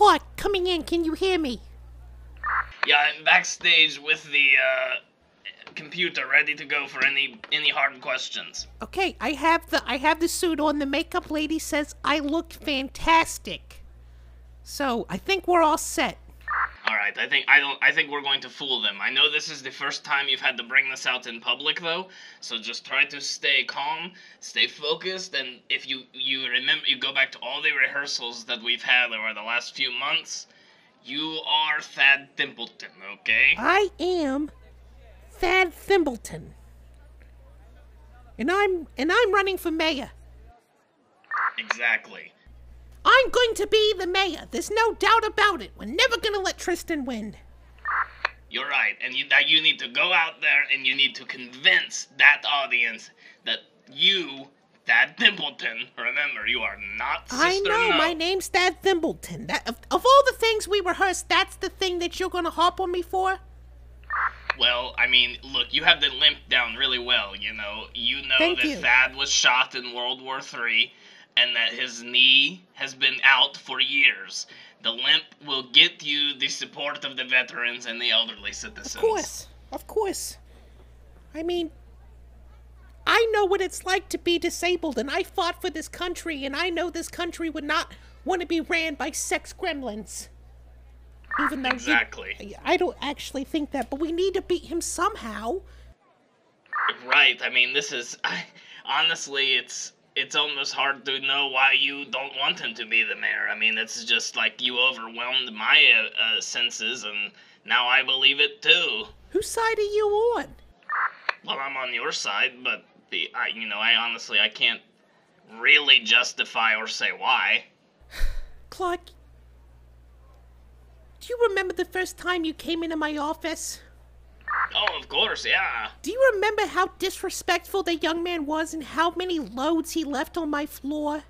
Clark, coming in. Can you hear me? Yeah, I'm backstage with the uh, computer ready to go for any any hard questions. Okay, I have the I have the suit on. The makeup lady says I look fantastic. So I think we're all set. All right, I think I don't. I think we're going to fool them. I know this is the first time you've had to bring this out in public, though. So just try to stay calm, stay focused, and if you you remember, you go back to all the rehearsals that we've had over the last few months. You are Thad Thimpleton, okay? I am Thad Thimpleton. And I'm and I'm running for mayor. Exactly. I'm going to be the mayor. There's no doubt about it. We're never going to let Tristan win. You're right, and you that you need to go out there and you need to convince that audience that you, Thad Thimpleton, remember you are not Sister I know. No. My name's Thad Thimpleton. That of, of all the things we rehearsed, that's the thing that you're going to hop on me for. Well, I mean, look, you have the limp down really well. You know, you know Thank that you. Thad was shot in World War Three, and that his knee has been out for years. The limp will get you the support of the veterans and the elderly citizens. Of course. Of course. I mean, I know what it's like to be disabled, and I fought for this country, and I know this country would not want to be ran by sex gremlins. Even though Exactly. I don't actually think that, but we need to beat him somehow. Right. I mean, this is I, honestly, it's it's almost hard to know why you don't want him to be the mayor. I mean, it's just like you overwhelmed my uh, uh, senses, and now I believe it too. Whose side are you on? Well, I'm on your side, but the I, you know, I honestly I can't really justify or say why. Clark, do you remember the first time you came into my office? Oh, of course, yeah. Do you remember how disrespectful the young man was and how many loads he left on my floor?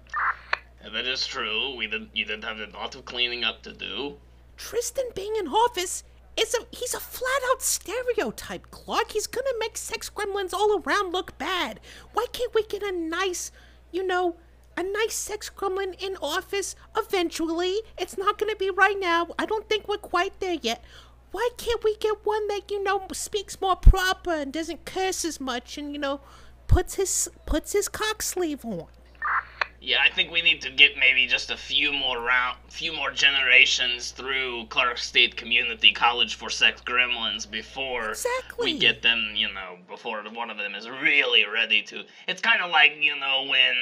That is true. We did you did have a lot of cleaning up to do. Tristan being in office is a he's a flat out stereotype, Clark. He's gonna make sex gremlins all around look bad. Why can't we get a nice, you know, a nice sex gremlin in office eventually? It's not gonna be right now. I don't think we're quite there yet. Why can't we get one that, you know, speaks more proper and doesn't curse as much and, you know, puts his puts his cock sleeve on? Yeah, I think we need to get maybe just a few more round, few more generations through Clark State Community College for Sex Gremlins before Exactly. we get them. You know, before one of them is really ready to. It's kind of like you know when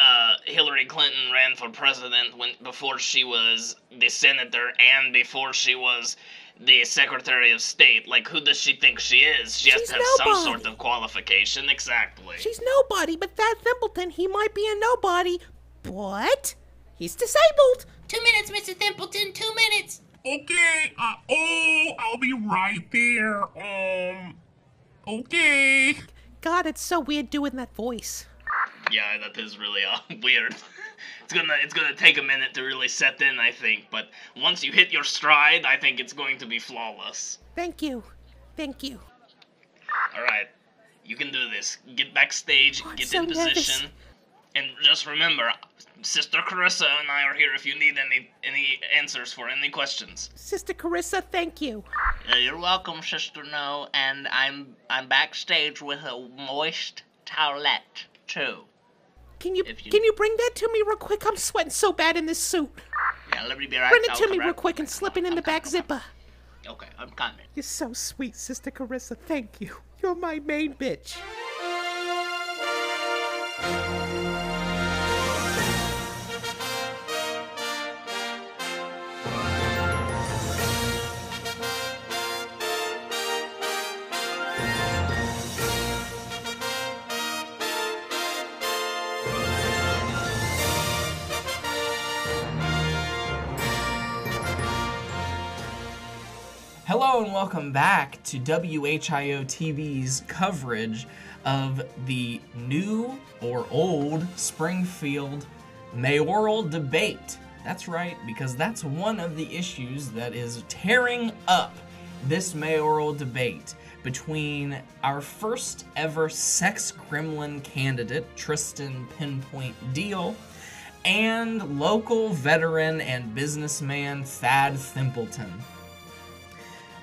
uh, Hillary Clinton ran for president when before she was the senator and before she was the Secretary of State. Like, who does she think she is? She has She's to have some sort of qualification. Exactly. She's nobody, but Thad Thimpleton, he might be a nobody, but he's disabled. Two minutes, Mr. Thimpleton, two minutes. Okay, uh, oh, I'll be right there. Um, okay. God, it's so weird doing that voice. Yeah, that is really uh, weird. It's gonna it's gonna take a minute to really set in, I think. But once you hit your stride, I think it's going to be flawless. Thank you. Thank you. All right, you can do this. Get backstage, Oh, get so in position, and just remember, Sister Carissa and I are here if you need any any answers for any questions. Sister Carissa, thank you. Uh, you're welcome, Sister No, and I'm I'm backstage with a moist towelette too. Can you, you- can you bring that to me real quick? I'm sweating so bad in this suit. Yeah, let me be right. Bring it I'll to me right- real quick and slip it in the back zipper. Okay, I'm coming. You're so sweet, Sister Carissa. Thank you. You're my main bitch. And welcome back to WHIO TV's coverage of the new or old Springfield mayoral debate. That's right, because that's one of the issues that is tearing up this mayoral debate between our first ever sex gremlin candidate, Tristan Pinpoint Deal, and local veteran and businessman Thad Thimpleton.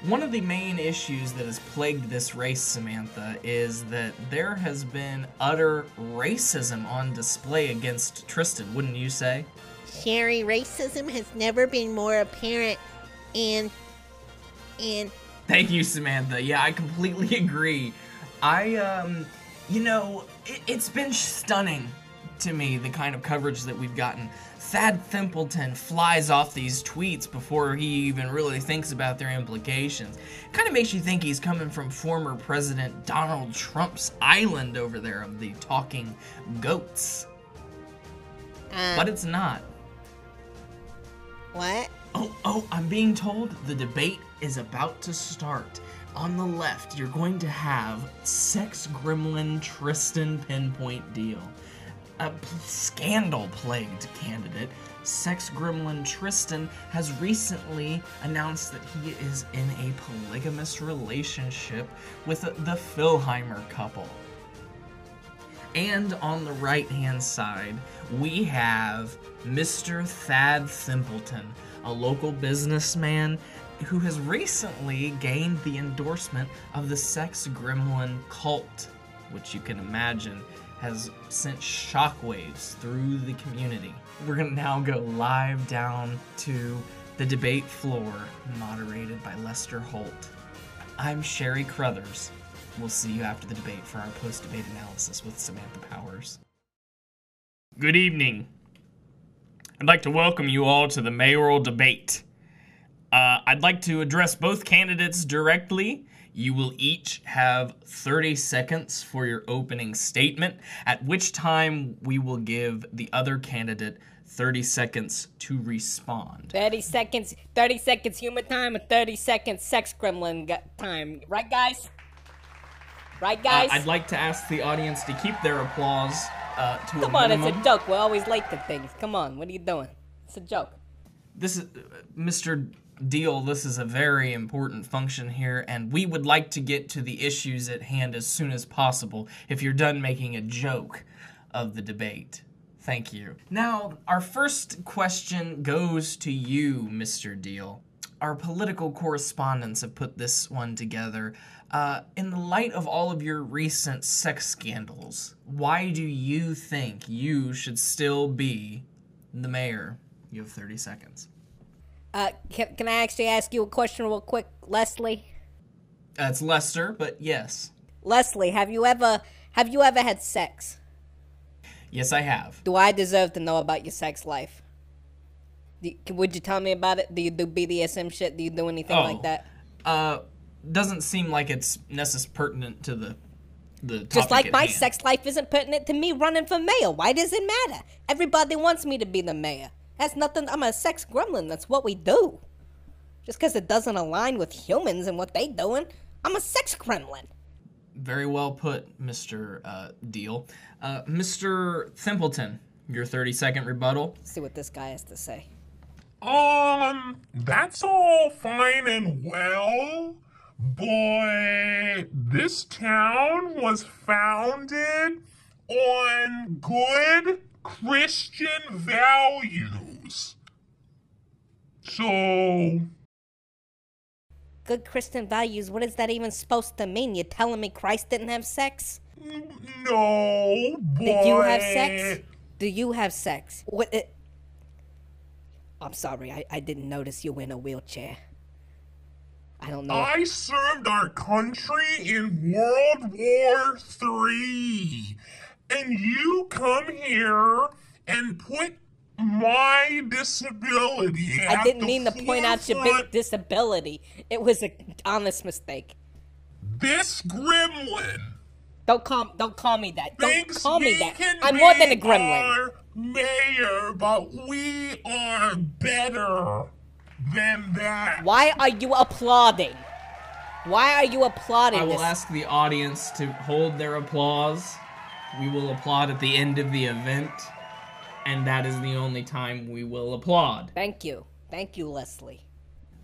One of the main issues that has plagued this race, Samantha, is that there has been utter racism on display against Tristan, wouldn't you say? Sherry, racism has never been more apparent and and Thank you, Samantha. Yeah, I completely agree. I, um, you know, it, it's been stunning to me the kind of coverage that we've gotten. Thad Thimpleton flies off these tweets before he even really thinks about their implications. Kind of makes you think he's coming from former President Donald Trump's island over there of the talking goats. uh, But it's not. what? Oh, oh, I'm being told the debate is about to start. On the left, you're going to have sex gremlin Tristan Pinpoint Deal. A scandal plagued candidate, sex gremlin Tristan has recently announced that he is in a polygamous relationship with the Philheimer couple. And on the right hand side, we have Mr. Thad Thimpleton, a local businessman who has recently gained the endorsement of the Sex Gremlin cult, which you can imagine has sent shockwaves through the community. We're gonna now go live down to the debate floor, moderated by Lester Holt. I'm Sherry Crothers. We'll see you after the debate for our post debate analysis with Samantha Powers. Good evening. I'd like to welcome you all to the mayoral debate. Uh, I'd like to address both candidates directly. You will each have 30 seconds for your opening statement, at which time we will give the other candidate 30 seconds to respond. 30 seconds, 30 seconds human time, and 30 seconds sex gremlin time. Right, guys? Right, Uh, guys? I'd like to ask the audience to keep their applause uh, to Come a on, it's a joke. We're always late to things. Come on, what are you doing? It's a joke. this is Mr. Deal. This is a very important function here, and we would like to get to the issues at hand as soon as possible. If you're done making a joke of the debate, thank you. Now, our first question goes to you, Mr. Deal. Our political correspondents have put this one together. Uh, in the light of all of your recent sex scandals, why do you think you should still be the mayor? You have 30 seconds. Uh, can, can I actually ask you a question real quick, Leslie? Uh, it's Lester, but yes. Leslie, have you ever have you ever had sex? Yes, I have. Do I deserve to know about your sex life? You- would you tell me about it? Do you do BDSM shit? Do you do anything Oh. like that? Uh, doesn't seem like it's necess pertinent to the the Just like my hand. sex life isn't pertinent to me running for mayor. Why does it matter? Everybody wants me to be the mayor. That's nothing. I'm a sex gremlin. That's what we do. Just because it doesn't align with humans and what they doing, I'm a sex gremlin. Very well put, Mr. Uh, Deal. Uh, Mr. Thimpleton, your 30 second rebuttal. see what this guy has to say. Um, that's all fine and well, but this town was founded on good Christian values. So, Good Christian values. What is that even supposed to mean? You're telling me Christ didn't have sex? no, but. Did you have sex? Do you have sex? What? It... I'm sorry. I, I didn't notice you were in a wheelchair. I don't know. I served our country in World War III. And you come here and put my disability. I didn't mean to point out your big disability. It was an honest mistake. This gremlin Don't call don't call me that. Don't call me that. I'm more than a gremlin. our mayor, but we are better than that. Why are you applauding? Why are you applauding I will this? ask the audience to hold their applause. We will applaud at the end of the event, and that is the only time we will applaud. Thank you. Thank you, Leslie.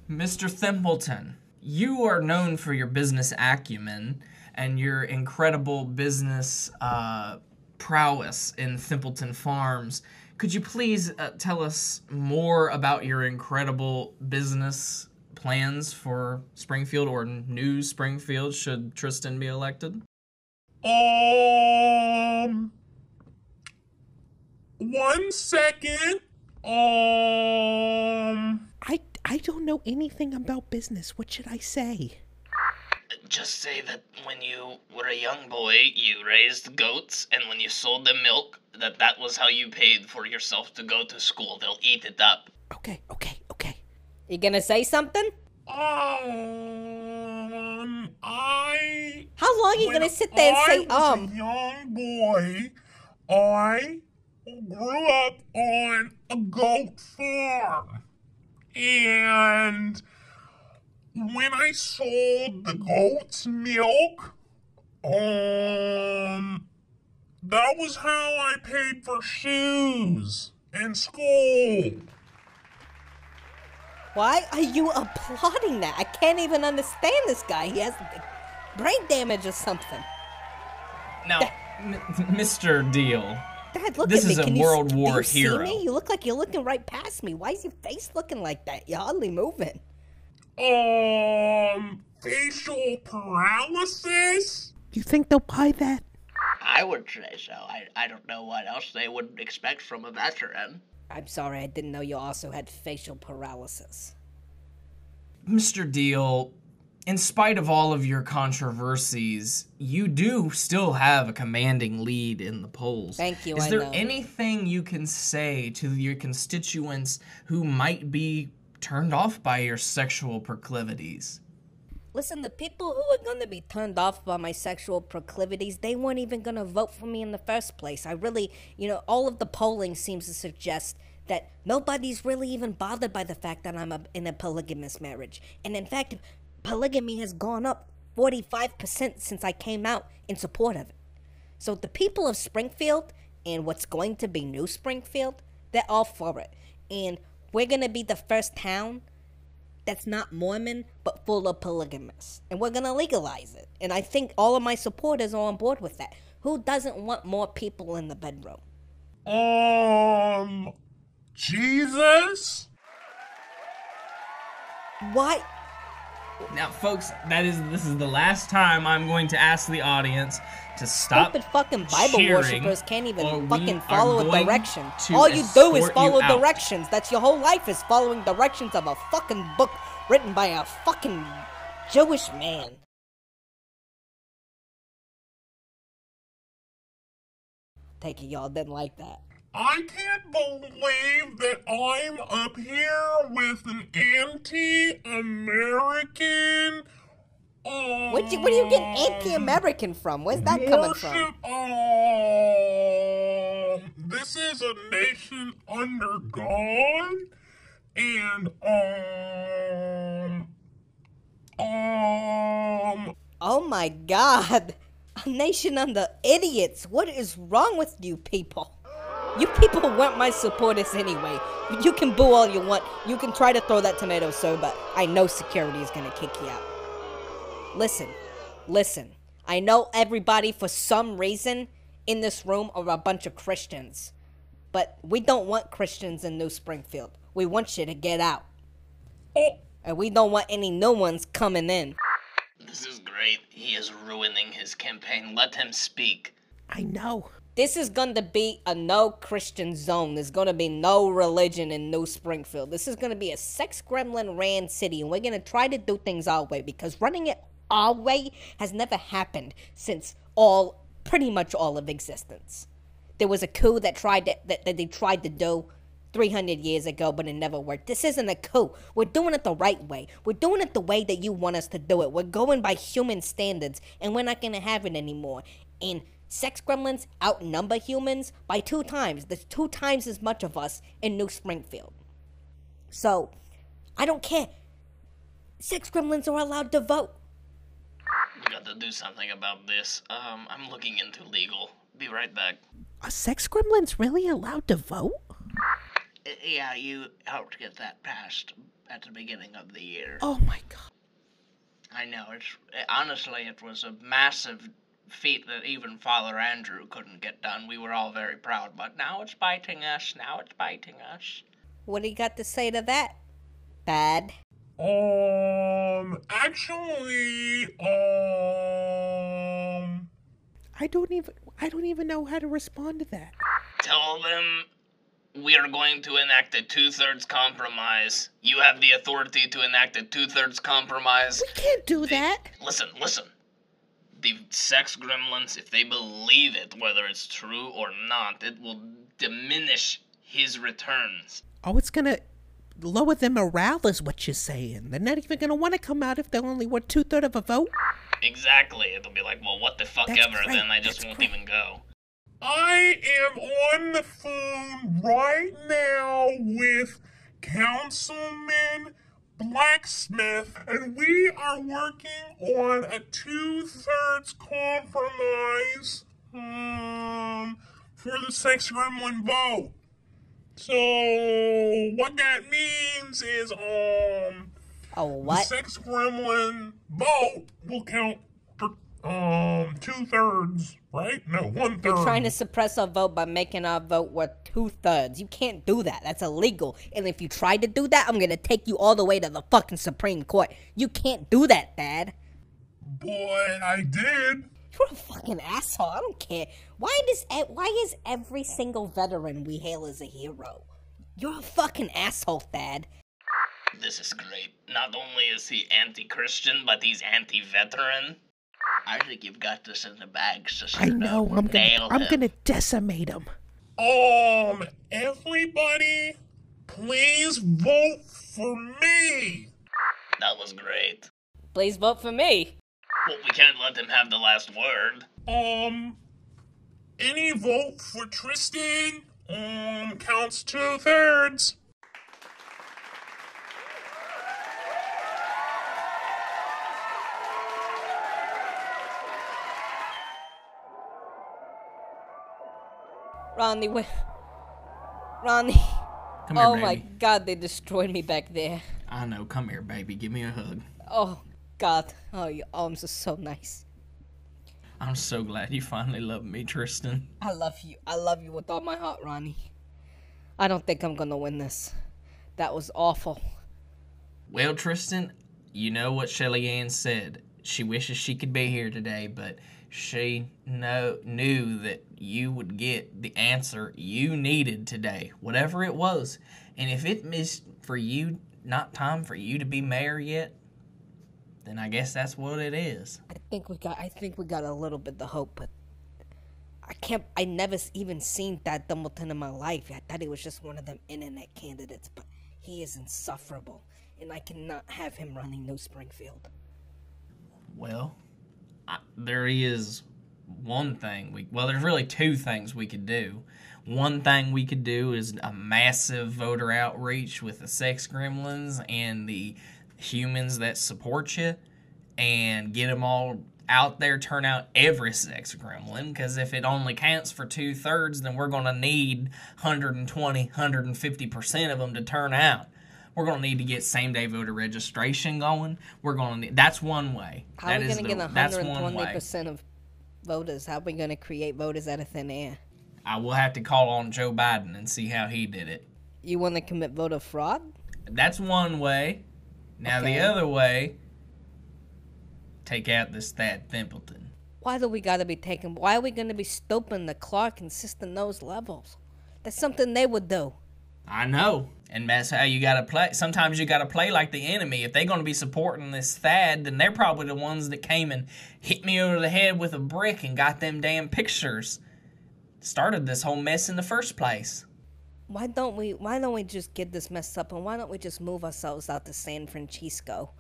Mr. Thimpleton, you are known for your business acumen and your incredible business uh, prowess in Thimpleton Farms. could you please uh, tell us more about your incredible business plans for Springfield or New Springfield should Tristan be elected? Um. One second. Um. I I don't know anything about business. What should I say? Just say that when you were a young boy, you raised goats, and when you sold them milk, that that was how you paid for yourself to go to school. They'll eat it up. Okay, okay, okay. You gonna say something? Um. I. How long are you gonna sit there and say I was um? A young boy. I grew up on a goat farm, and when I sold the goat's milk, um, that was how I paid for shoes and school. Why are you applauding that? I can't even understand this guy. He has brain damage or something. Now, M- Mr. Deal, Dad, look This at me. is a Can you, World do War you see me? You look like you're looking right past me. Why is your face looking like that? You're hardly moving. Um, facial paralysis? You think they'll buy that? I would say so. I, I don't know what else they would expect from a veteran. I'm sorry, I didn't know you also had facial paralysis. Mr. Deal, in spite of all of your controversies, you do still have a commanding lead in the polls. Thank you, Is I there know. anything you can say to your constituents who might be turned off by your sexual proclivities? Listen, the people who are gonna be turned off by my sexual proclivities, they weren't even gonna vote for me in the first place. I really, you know, all of the polling seems to suggest that nobody's really even bothered by the fact that I'm a, in a polygamous marriage. And in fact, polygamy has gone up 45% since I came out in support of it. So the people of Springfield and what's going to be New Springfield, they're all for it. And we're gonna be the first town that's not Mormon but full of polygamists. And we're gonna legalize it. And I think all of my supporters are on board with that. Who doesn't want more people in the bedroom? Um, Jesus? Why? Now, folks, that is this is the last time I'm going to ask the audience to stop. Stupid fucking Bible cheering, worshippers can't even fucking follow a direction. All you do is follow directions. That's your whole life is following directions of a fucking book written by a fucking Jewish man. Take it, y'all didn't like that. I can't believe that I'm up here with an anti-American. Um, Where'd you, where do you get anti-American from? Where's that coming from? Um, this is a nation under God, and um, um, Oh my god! A nation under idiots! What is wrong with you people? You people weren't my supporters anyway. You can boo all you want. You can try to throw that tomato so, but I know security is gonna kick you out. Listen, listen. I know everybody for some reason in this room are a bunch of Christians. But we don't want Christians in New Springfield. We want you to get out. And we don't want any new ones coming in. This is great. He is ruining his campaign. Let him speak. I know. This is going to be a no Christian zone. There's going to be no religion in New Springfield. This is going to be a sex gremlin ran city, and we're going to try to do things our way because running it our way has never happened since all, pretty much all of existence. There was a coup that tried to, that, that they tried to do 300 years ago, but it never worked. This isn't a coup. We're doing it the right way. We're doing it the way that you want us to do it. We're going by human standards, and we're not going to have it anymore. And sex gremlins outnumber humans by two times. There's two times as much of us in New Springfield. So, I don't care. Sex gremlins are allowed to vote. We got to do something about this. Um, I'm looking into legal. Be right back. Are sex gremlins really allowed to vote? Uh, Yeah, you helped get that passed at the beginning of the year. Oh my god. I know. It's honestly, it was a massive feat that even Father Andrew couldn't get done. We were all very proud, but now it's biting us. Now it's biting us. What do you got to say to that? Bad. Um, actually, um, I don't even I don't even know how to respond to that. Tell them we are going to enact a two thirds compromise. You have the authority to enact a two thirds compromise. We can't do that. Listen, listen. The sex gremlins, if they believe it, whether it's true or not, it will diminish his returns. Oh, it's gonna lower their morale, is what you're saying. They're not even gonna want to come out if they only want two thirds of a vote. Exactly. It'll be like, well, what the fuck That's ever, great, then I just that's won't great. even go. I am on the phone right now with Councilman Blacksmith, and we are working on a two-thirds compromise um, for the sex gremlin vote. So what that means is, um, Oh, the what? sex gremlin vote will count um two thirds, right? No, one third. You're trying to suppress our vote by making our vote worth two thirds. You can't do that. That's illegal. And if you try to do that, I'm gonna take you all the way to the fucking Supreme Court. You can't do that, Dad. But I did. You're a fucking asshole. I don't care. Why does why is every single veteran we hail as a hero? You're a fucking asshole, Thad. This is great. Not only is he anti Christian, but he's anti veteran. I think you've got this in the bag, sister. I know. I'm gonna Nail I'm him. gonna decimate them. Um, everybody, please vote for me. That was great. Please vote for me. Well, we can't let them have the last word. Um, any vote for Tristan um counts two thirds. Ronnie, where? Ronnie. Come here, Oh baby. my god, they destroyed me back there. I know. Come here, baby. Give me a hug. Oh god. Oh, your arms are so nice. I'm so glad you finally love me, Tristan. I love you. I love you with all my heart, Ronnie. I don't think I'm gonna win this. That was awful. Well, Tristan, you know what Shelly Ann said. She wishes she could be here today, but she know, knew that you would get the answer you needed today, whatever it was. And if it missed for you, not time for you to be mayor yet, then I guess that's what it is. I think we got. I think we got a little bit of hope, but I can't. I never even seen that Dumbleton in my life. I thought he was just one of them internet candidates, but he is insufferable, and I cannot have him running New Springfield. Well, there is one thing we well, there's really two things we could do. One thing we could do is a massive voter outreach with the sex gremlins and the humans that support you and get them all out there, turn out every sex gremlin. Because if it only counts for two thirds, then we're going to need 120, 150% of them to turn out. We're going to need to get same day voter registration going. We're going to need, that's one way. How That are we gonna get 120% of voters? How are we gonna create voters out of thin air? I will have to call on Joe Biden and see how he did it. You want to commit voter fraud? That's one way. Now Okay. the other way, take out this Thad Thimpleton. Why do we gotta be taking? Why are we gonna be stooping the Clark and Sister Nose levels? That's something they would do. I know. And that's how you gotta play. Sometimes you gotta play like the enemy. If they're gonna be supporting this Thad, then they're probably the ones that came and hit me over the head with a brick and got them damn pictures. Started this whole mess in the first place. Why don't we? Why don't we just get this messed up? And why don't we just move ourselves out to San Francisco?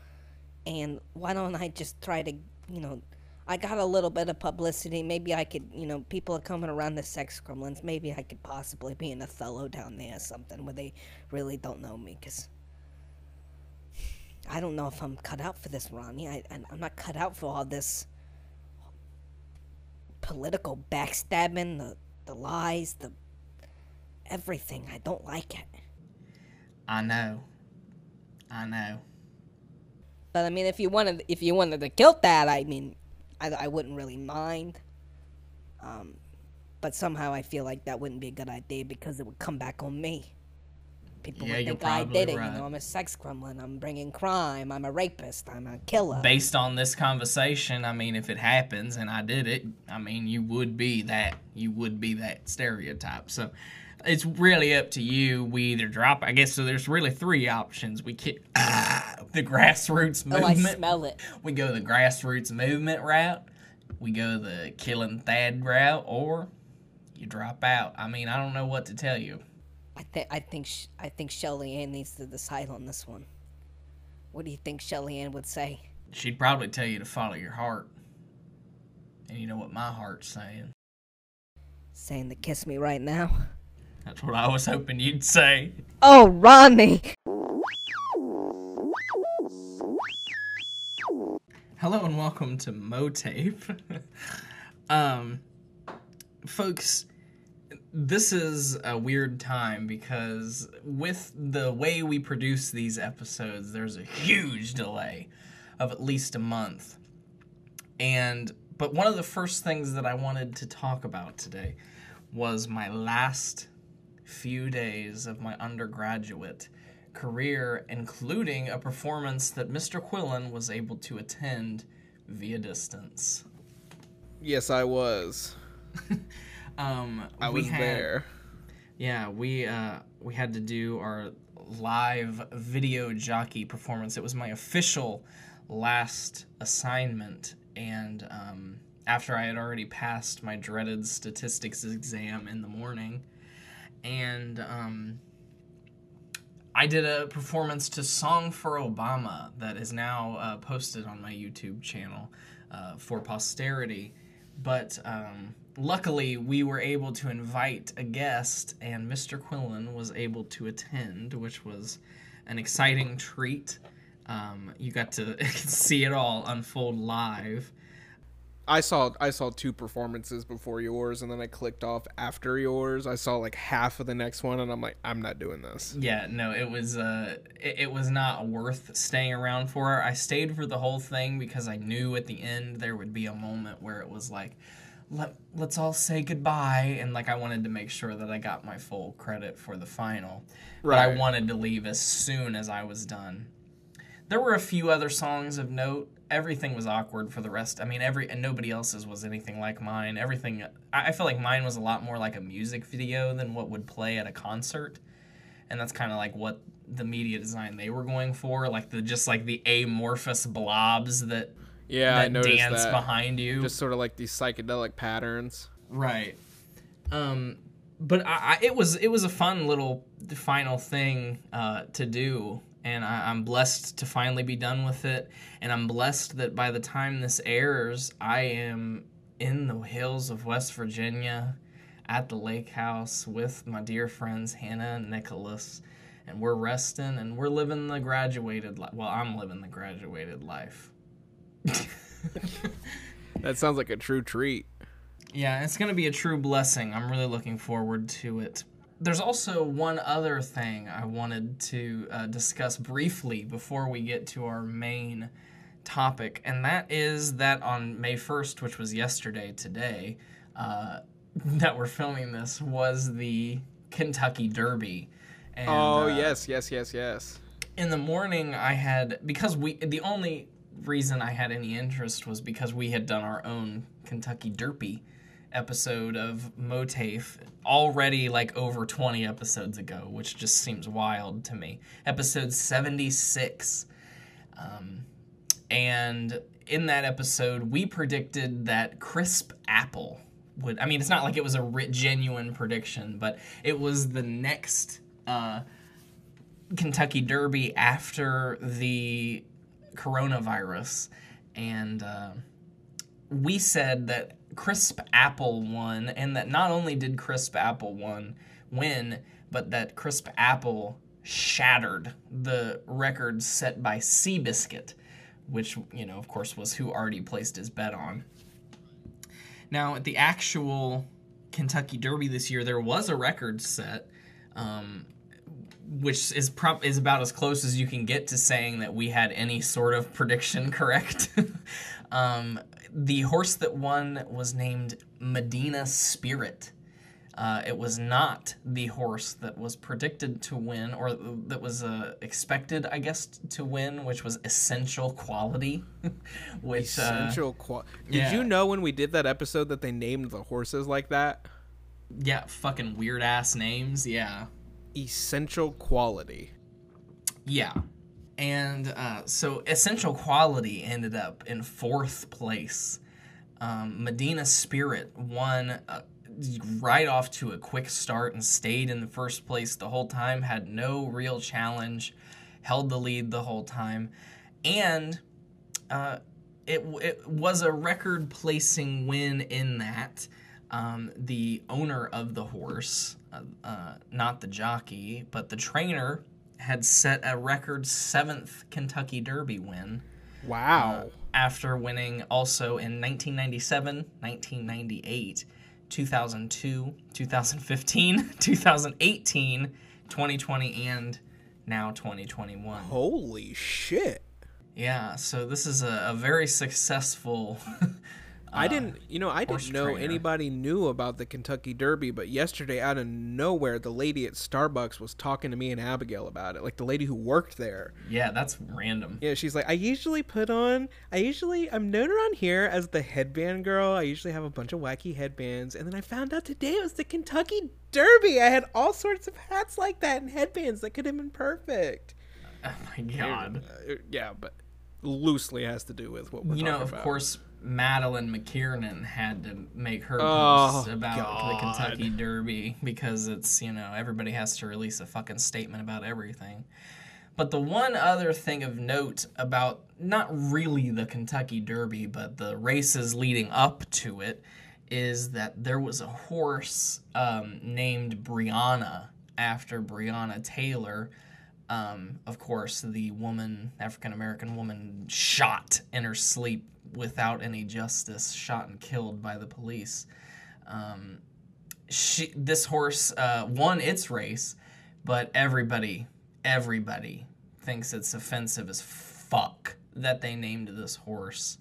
And why don't I just try to, you know, I got a little bit of publicity. Maybe I could, you know, people are coming around the sex gremlins. Maybe I could possibly be in Othello down there or something where they really don't know me. Cause I don't know if I'm cut out for this, Ronnie. I, I I'm not cut out for all this political backstabbing, the the lies, the everything. I don't like it. I know. I know. But I mean, if you wanted, if you wanted to kill that, I mean, I, I wouldn't really mind. Um, but somehow I feel like that wouldn't be a good idea because it would come back on me. People Yeah, would think I did it. right. You know, I'm a sex gremlin. I'm bringing crime. I'm a rapist. I'm a killer. Based on this conversation, I mean, if it happens and I did it, I mean, you would be that. You would be that stereotype. So it's really up to you. We either drop, I guess, so there's really three options. We kick ah, the grassroots movement. oh, I movement. smell it. we go the grassroots movement route. We go the killing Thad route, or you drop out. I mean, I don't know what to tell you. I think I think Sh- I think Shelly Ann needs to decide on this one. What do you think Shelly Ann would say? She'd probably tell you to follow your heart. And you know what my heart's saying. Saying to kiss me right now? That's what I was hoping you'd say. Oh, Ronnie! Hello and welcome to MOATAIF. um, folks, this is a weird time because with the way we produce these episodes, there's a huge delay of at least a month. And but one of the first things that I wanted to talk about today was my last few days of my undergraduate career, including a performance that Mr. Quillen was able to attend via distance. Yes, I was. Um, I was had- there. Yeah, we uh, we had to do our live video jockey performance. It was my official last assignment, and um, after I had already passed my dreaded statistics exam in the morning, and um, I did a performance to "Song for Obama" that is now uh, posted on my YouTube channel uh, for posterity. But um, luckily, we were able to invite a guest, and Mr. Quillen was able to attend, which was an exciting treat. Um, you got to see it all unfold live. I saw I saw two performances before yours, and then I clicked off after yours. I saw like half of the next one, and I'm like, I'm not doing this. Yeah, no, it was uh, it, it was not worth staying around for. I stayed for the whole thing because I knew at the end there would be a moment where it was like, let let's all say goodbye, and like I wanted to make sure that I got my full credit for the final. But I wanted to leave as soon as I was done. There were a few other songs of note. Everything was awkward for the rest. I mean, every and nobody else's was anything like mine. Everything I, I feel like mine was a lot more like a music video than what would play at a concert and that's kind of like what the media design they were going for, like the just like the amorphous blobs that Yeah, I that noticed dance that. behind you. Just sort of like these psychedelic patterns. Right. Um, but I, I, it was it was a fun little final thing uh, to do, and I, I'm blessed to finally be done with it. And I'm blessed that by the time this airs, I am in the hills of West Virginia, at the lake house with my dear friends Hannah and Nicholas, and we're resting and we're living the graduated life. Well, I'm living the graduated life. That sounds like a true treat. Yeah, it's going to be a true blessing. I'm really looking forward to it. There's also one other thing I wanted to uh, discuss briefly before we get to our main topic, and that is that on May 1st, which was yesterday, today, uh, that we're filming this, was the Kentucky Derby. And, oh uh, yes, yes, yes, yes. in the morning I had because we the only reason I had any interest was because we had done our own Kentucky Derby episode of MOATAIF already like over 20 episodes ago, which just seems wild to me. Episode 76. Um, and in that episode, we predicted that crisp apple would. I mean, it's not like it was a genuine prediction, but it was the next uh, Kentucky Derby after the coronavirus, and uh, we said that Crisp Apple won, and that not only did Crisp Apple won win, but that Crisp Apple shattered the record set by Seabiscuit, which you know, of course, was who already placed his bet on. Now, at the actual Kentucky Derby this year, there was a record set. Um, which is prob- is about as close as you can get to saying that we had any sort of prediction correct. um, the horse that won was named Medina Spirit. Uh, it was not the horse that was predicted to win, or that was uh, expected, I guess, to win, which was Essential Quality. which uh, Essential qual. Did yeah. you know when we did that episode that they named the horses like that? yeah, fucking weird ass names. Yeah, Essential quality. yeah. And uh, so Essential Quality ended up in fourth place. Um, Medina Spirit won uh, right off to a quick start and stayed in the first place the whole time, had no real challenge, held the lead the whole time, and uh, it, it was a record placing win in that. Um, the owner of the horse, uh, uh, not the jockey, but the trainer, had set a record seventh Kentucky Derby win Wow. Uh, after winning also in 1997, 1998, 2002, 2015, 2018, 2020, and now 2021. Holy shit. Yeah, so this is a, a very successful. I didn't, you know, I didn't know trainer. anybody knew about the Kentucky Derby, but yesterday, out of nowhere, the lady at Starbucks was talking to me and Abigail about it. Like the lady who worked there. yeah, that's random. Yeah, she's like, I usually put on, I usually, I'm known around here as the headband girl. I usually have a bunch of wacky headbands. And then I found out today it was the Kentucky Derby. I had all sorts of hats like that and headbands that could have been perfect. Oh my god. Uh, yeah, but loosely has to do with what we're You know, of about. course, Madeline McKiernan had to make her Oh, post about the Kentucky Derby because it's, you know, everybody has to release a fucking statement about everything. But the one other thing of note about not really the Kentucky Derby, but the races leading up to it, is that there was a horse um, named Breonna after Breonna Taylor. Um, of course, the woman, African American woman, shot in her sleep without any justice, shot and killed by the police. Um, she, this horse uh, won its race, but everybody, everybody thinks it's offensive as fuck that they named this horse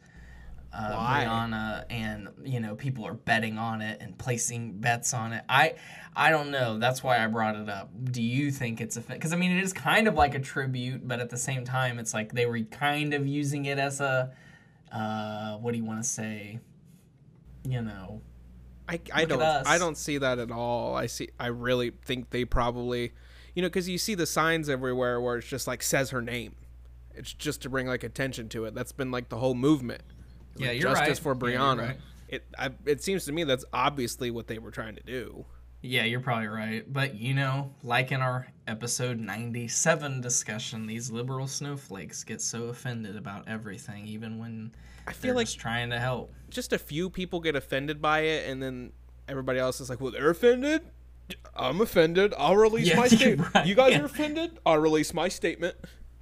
uh, Why? Breonna, and you know people are betting on it and placing bets on it. I I don't know. That's why I brought it up. Do you think it's a because I mean it is kind of like a tribute, but at the same time it's like they were kind of using it as a uh, what do you want to say? You know, I, I don't. I don't see that at all. I see I really think they probably you know cuz you see the signs everywhere where it's just like says her name. It's just to bring like attention to it. That's been like the whole movement. Yeah, Like, you're justice right. for Yeah, Breonna. right. It I, it seems to me that's obviously what they were trying to do. Yeah, you're probably right. But you know, like in our episode 97 discussion, these liberal snowflakes get so offended about everything, even when I they're feel like trying to help. just a few people get offended by it and then everybody else is like, "Well, they're offended. I'm offended. I'll release Yeah, my statement. right. You guys Yeah. are offended? I'll release my statement."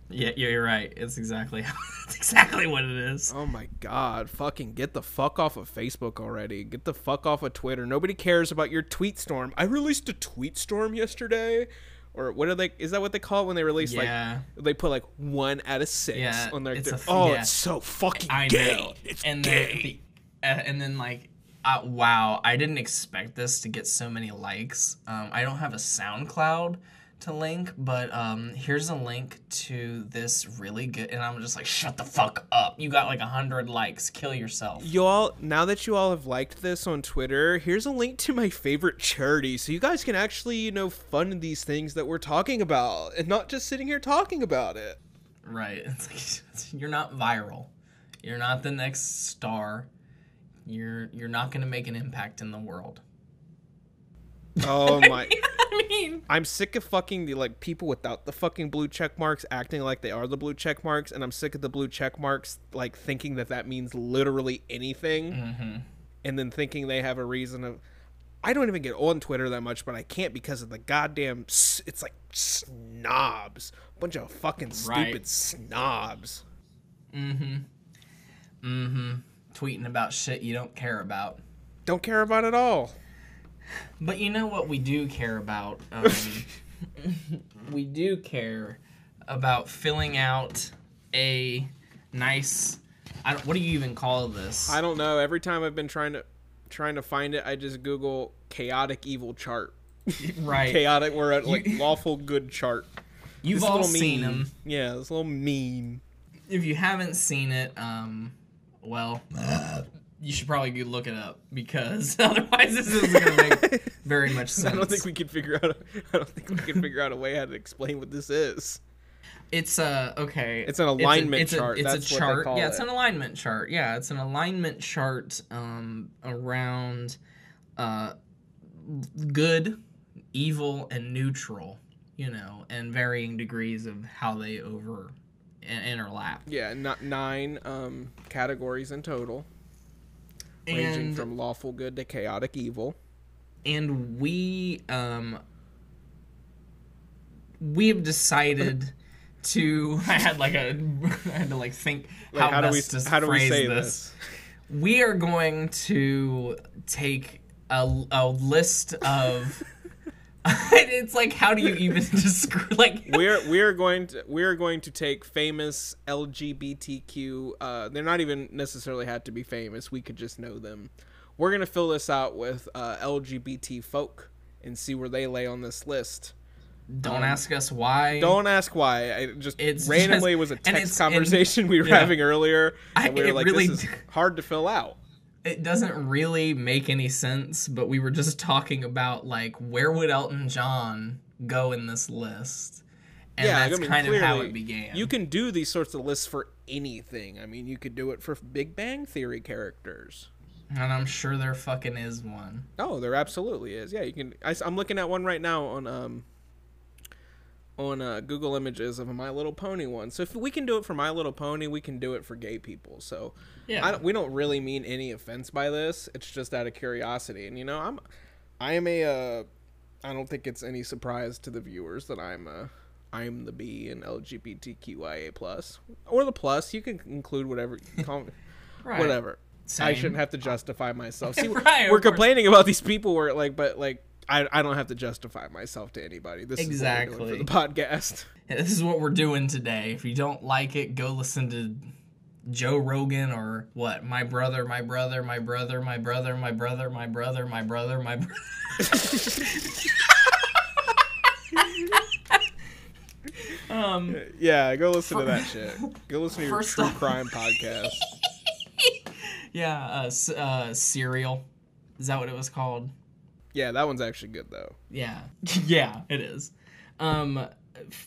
Yeah, you're right. It's exactly that's exactly what it is. Oh my god, fucking get the fuck off of Facebook already. Get the fuck off of Twitter. Nobody cares about your tweet storm. I released a tweet storm yesterday. Or what are they is that what they call it when they release Yeah. like they put like one out of six Yeah, on their, it's their- a- Oh, yeah. it's so fucking I gay. know. It's and gay. then the, uh, and then like uh, wow, I didn't expect this to get so many likes. Um, I don't have a SoundCloud to link, but um, here's a link to this really good. And I'm just like, shut the fuck up! You got like a hundred likes. Kill yourself. you all now that you all have liked this on Twitter, here's a link to my favorite charity so you guys can actually, you know, fund these things that we're talking about and not just sitting here talking about it. Right. It's like, you're not viral. You're not the next star. You're you're not gonna make an impact in the world. Oh my I mean, I'm sick of fucking the like people without the fucking blue check marks acting like they are the blue check marks, and I'm sick of the blue check marks like thinking that that means literally anything, Mm-hmm. and then thinking they have a reason of. I don't even get on Twitter that much, but I can't because of the goddamn. It's like snobs, bunch of fucking stupid Right. snobs. Mm-hmm. Mm-hmm. Tweeting about shit you don't care about. Don't care about at all. But you know what we do care about? Um, we do care about filling out a nice I don't, what do you even call this? I don't know. Every time I've been trying to trying to find it, I just Google chaotic evil chart. right. Chaotic, we're at like You- lawful good chart. You've This all seen meme. them. Yeah, this little meme. If you haven't seen it, um, well, you should probably go look it up because otherwise this isn't going to make very much sense. I don't think we can figure out. A, I don't think we can figure out a way how to explain what this is. It's a okay. It's an alignment it's a, chart, It's a, that's what they chart. yeah, it's it. an alignment chart. Yeah, it's an alignment chart um, around uh, good, evil, and neutral. You know, and varying degrees of how they over in- interlap. Yeah, not nine um, categories in total, ranging And from lawful good to chaotic evil. and we um we have decided to I had like a I had to like think Like, how, how do we best to how do we phrase say this. this? We are going to take a, a list of it's like how do you even describe like we're we're going to we're going to take famous LGBTQ. Uh, they're not even necessarily had to be famous. We could just know them. We're gonna fill this out with uh, LGBT folk and see where they lay on this list. don't ask us why Don't ask why. I just It's randomly just- was a text it's- and- conversation we were yeah. having earlier, I- and we were like, really- "This is hard to fill out." It doesn't really make any sense, but we were just talking about like where would Elton John go in this list? And yeah, that's I mean, kind of how it began. You can do these sorts of lists for anything. I mean, you could do it for Big Bang Theory characters. and I'm sure there fucking is one. Oh, there absolutely is. Yeah, you can. I, am looking at one right now on um on uh, Google Images of a My Little Pony one. So if we can do it for My Little Pony, we can do it for gay people. So Yeah. I don't, we don't really mean any offense by this. It's just out of curiosity. And you know, I'm I am a uh, I don't think it's any surprise to the viewers that I'm uh I'm the B in LGBTQIA plus or the plus. You can include whatever call me, Right. whatever. I shouldn't have to justify myself. See, Right, we're complaining about these people where like, but like, I, I don't have to justify myself to anybody. This is what we're doing Exactly. for the podcast. Yeah, This is what we're doing today. If you don't like it, go listen to Joe Rogan or what? My brother, my brother, my brother, my brother, my brother, my brother, my brother, my brother. um, Yeah, go listen to that shit. Go listen to your true off- crime podcast. yeah, uh, uh, Serial. Is that what it was called? Yeah, that one's actually good though. Yeah, yeah, it is. Um,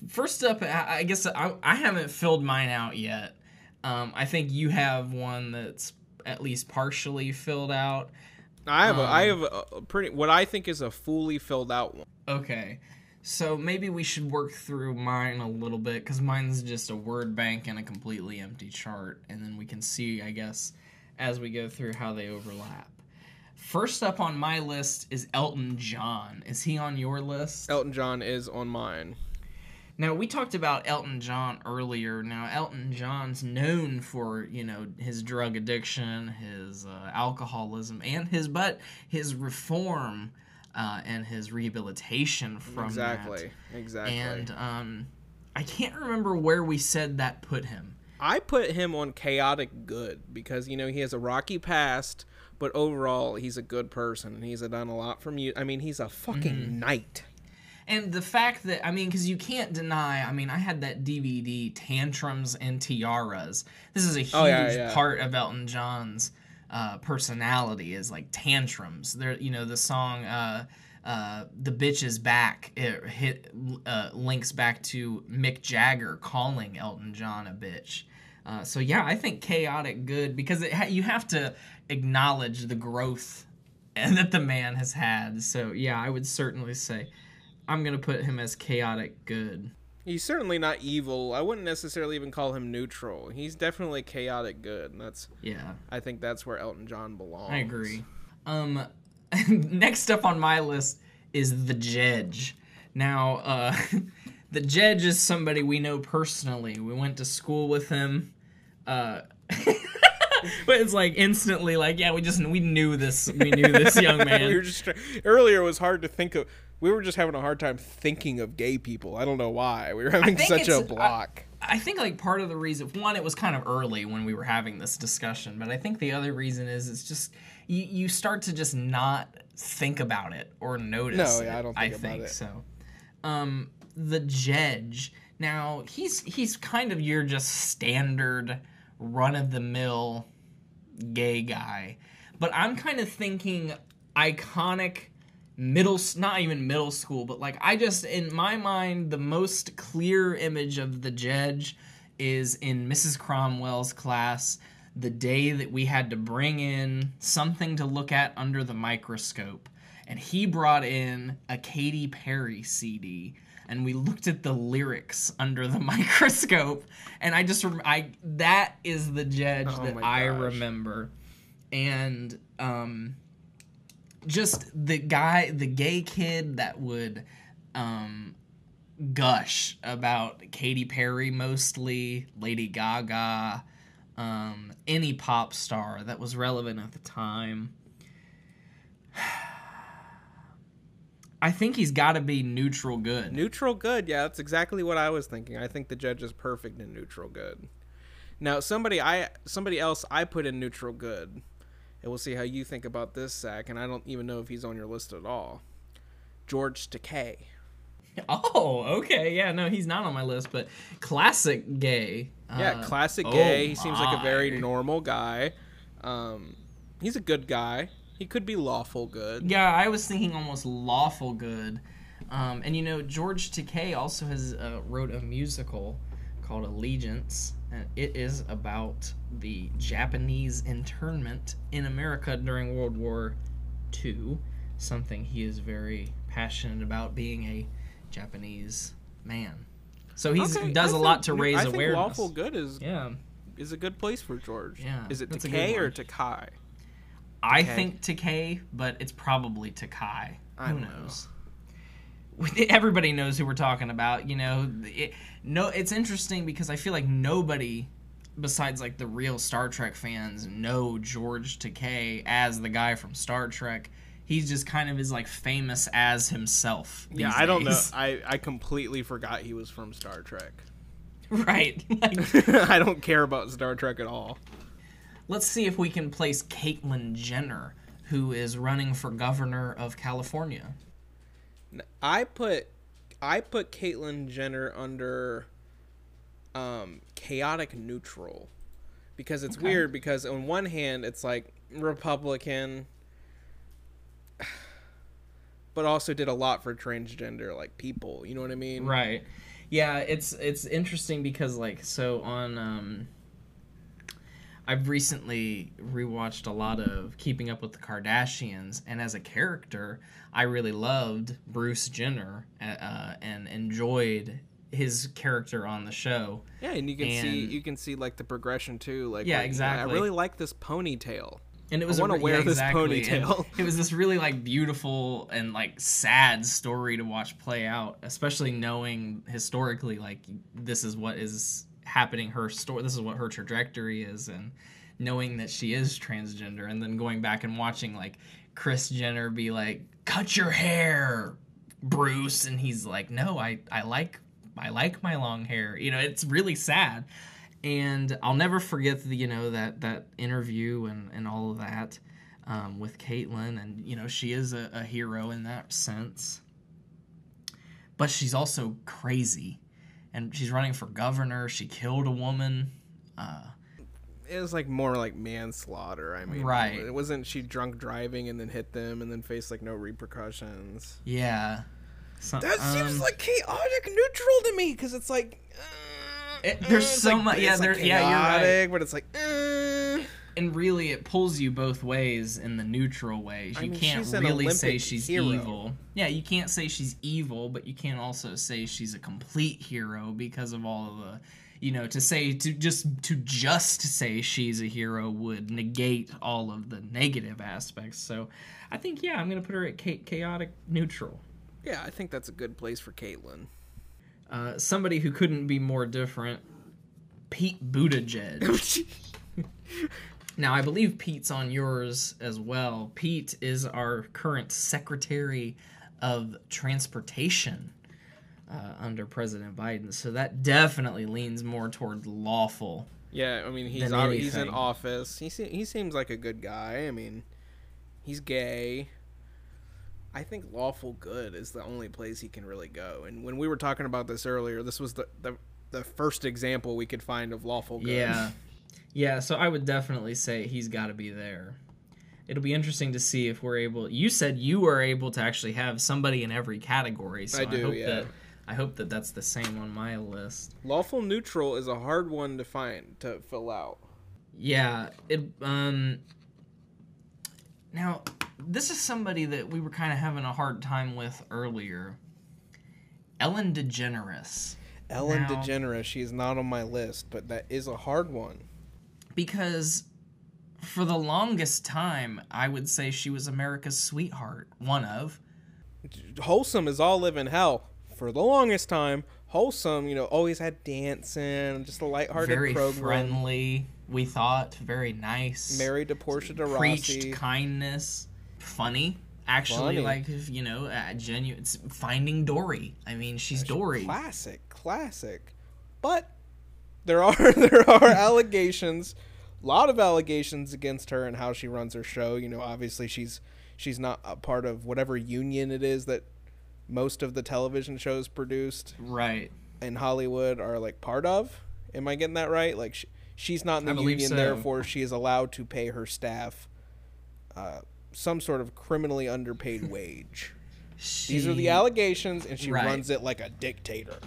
first up, I, guess I, I haven't filled mine out yet. Um, I think you have one that's at least partially filled out. I have a, I Um, have a pretty what I think is a fully filled out one. Okay, so maybe we should work through mine a little bit because mine's just a word bank and a completely empty chart, and then we can see, I guess, as we go through how they overlap. First up on my list is Elton John. Is he on your list? Elton John is on mine. Now we talked about Elton John earlier. Now Elton John's known for you know his drug addiction, his uh, alcoholism, and his but his reform uh, and his rehabilitation from Exactly. that. Exactly. And um, I can't remember where we said that put him. I put him on chaotic good because you know he has a rocky past, but overall he's a good person and he's done a lot from you. I mean, he's a fucking Mm-hmm. knight. And the fact that I mean, because you can't deny. I mean, I had that DVD, Tantrums and Tiaras. This is a huge Oh, yeah, yeah. part of Elton John's uh, personality is like tantrums. There, you know, the song uh, uh, "The Bitch Is Back" it hit uh, links back to Mick Jagger calling Elton John a bitch. Uh, so yeah, I think chaotic good because it ha- you have to acknowledge the growth that the man has had. So yeah, I would certainly say I'm gonna put him as chaotic good. He's certainly not evil. I wouldn't necessarily even call him neutral. He's definitely chaotic good, and that's Yeah, I think that's where Elton John belongs. I agree. Um, next up on my list is the Jedge. Now, uh, the Jedge is somebody we know personally. We went to school with him. Uh, but it's like instantly like, yeah, we just we knew this. We knew this young man. we were just try- earlier. It was hard to think of. We were just having a hard time thinking of gay people. I don't know why. We were having such a I- block. I think like part of the reason one it was kind of early when we were having this discussion, but I think the other reason is it's just you, you start to just not think about it or notice. No, it, yeah, I don't I think about think it. so. Um, the Jedge. Now he's he's kind of your just standard run of the mill gay guy, but I'm kind of thinking iconic middle not even middle school but like i just in my mind the most clear image of the judge is in mrs cromwell's class the day that we had to bring in something to look at under the microscope and he brought in a Katy Perry CD and we looked at the lyrics under the microscope and I just rem- I that is the judge Oh that I remember and um just the guy the gay kid that would um gush about Katy Perry mostly, Lady Gaga, um any pop star that was relevant at the time. I think he's got to be neutral good. Neutral good, yeah, that's exactly what I was thinking. I think the judge is perfect in neutral good. Now, somebody I somebody else I put in neutral good, and we'll see how you think about this, Zach. And I don't even know if he's on your list at all. George Takei. Oh, okay. Yeah, no, he's not on my list, but classic gay. Yeah, Uh, classic oh gay. he seems like a very normal guy. Um, he's a good guy. He could be lawful good. Yeah, I was thinking almost lawful good. Um, and you know, George Takei also has uh, wrote a musical called Allegiance, and it is about the Japanese internment in America during World War II. Something he is very passionate about, being a Japanese man. So he Okay, does I a lot to raise awareness. I think awareness. lawful good is Yeah, is a good place for George. Yeah, Is it that's a good Takei or. Takai? I think Takei, but it's probably Takai. I Who know. knows? Everybody knows who we're talking about. You know, it, no, it's interesting because I feel like nobody besides like the real Star Trek fans know George Takei as the guy from Star Trek. He's just kind of is like famous as himself. Yeah, I don't know. I, I completely forgot he was from Star Trek. right. Like, I don't care about Star Trek at all. Let's see if we can place Caitlyn Jenner, who is running for governor of California. I put I put Caitlyn Jenner under um chaotic neutral because it's weird because on one hand it's like Republican but also did a lot for transgender like people, you know what I mean? Right. Yeah, it's it's interesting because like so on um I've recently rewatched a lot of Keeping Up with the Kardashians and as a character, I really loved Bruce Jenner uh, and enjoyed his character on the show. Yeah, and you can see you can see like the progression too. Like, Yeah, like, exactly. I really like this ponytail. And it was I a wanna wear yeah, this exactly. and ponytail. It was this really like beautiful and like sad story to watch play out, especially knowing historically like this is what is happening her story this is what her trajectory is and knowing that she is transgender and then going back and watching like Kris Jenner be like cut your hair Bruce and he's like no I I like I like my long hair. You know it's really sad. And I'll never forget the you know that that interview and and all of that um, with Caitlyn, and you know she is a, a hero in that sense, but she's also crazy, and she's running for governor. She killed a woman. Uh, It was like more like manslaughter. I mean, Right. It wasn't she drunk driving and then hit them and then faced like no repercussions. yeah, So- That seems um, like chaotic neutral to me because it's like. uh, It- there's it's so like- mu- yeah, like, there- yeah, you're right. chaotic, But it's like. uh, and really it pulls you both ways in the neutral ways. I You mean, can't really say she's hero. evil. Yeah, you can't say she's evil, but you can't also say she's a complete hero because of all of the you know, to say to just to just say she's a hero would negate all of the negative aspects. So, I think yeah, I'm gonna put her at cha- chaotic neutral. Yeah, I think that's a good place for Caitlyn. Uh, somebody who couldn't be more different, Pete Buttigieg. Now, I believe Pete's on yours as well. Pete is our current Secretary of Transportation. uh, under President Biden. So that definitely leans more toward lawful. Yeah, I mean he's he's in office. He se- he seems like a good guy. I mean, he's gay. I think lawful good is the only place he can really go. And when we were talking about this earlier, this was the the, the first example we could find of lawful good. Yeah. Yeah, so I would definitely say he's got to be there. It'll be interesting to see if we're able. You said you were able to actually have somebody in every category, so I do, hope yeah. that I hope that that's the same on my list. Lawful neutral is a hard one to find to fill out. Yeah, it um now this is somebody that we were kind of having a hard time with earlier. Ellen DeGeneres. Ellen Now- DeGeneres, she's not on my list, but that is a hard one. Because for the longest time I would say she was America's sweetheart, one of. Wholesome is all live in hell. For the longest time, Wholesome, you know, always had dancing, just a lighthearted very program. friendly, we thought, very nice. Married to Portia de Rossi. preached kindness, funny. Actually, Funny. like you know, uh, genuine. It's Finding Dory. I mean, she's Dory. Classic, classic. But there are there are allegations, a lot of allegations against her and how she runs her show. You know, obviously she's she's not a part of whatever union it is that most of the television shows produced Right. in Hollywood are like part of. Am I getting that right? Like she, she's not in the union, so. therefore she is allowed to pay her staff uh, some sort of criminally underpaid wage. These are the allegations, and she Right. runs it like a dictator.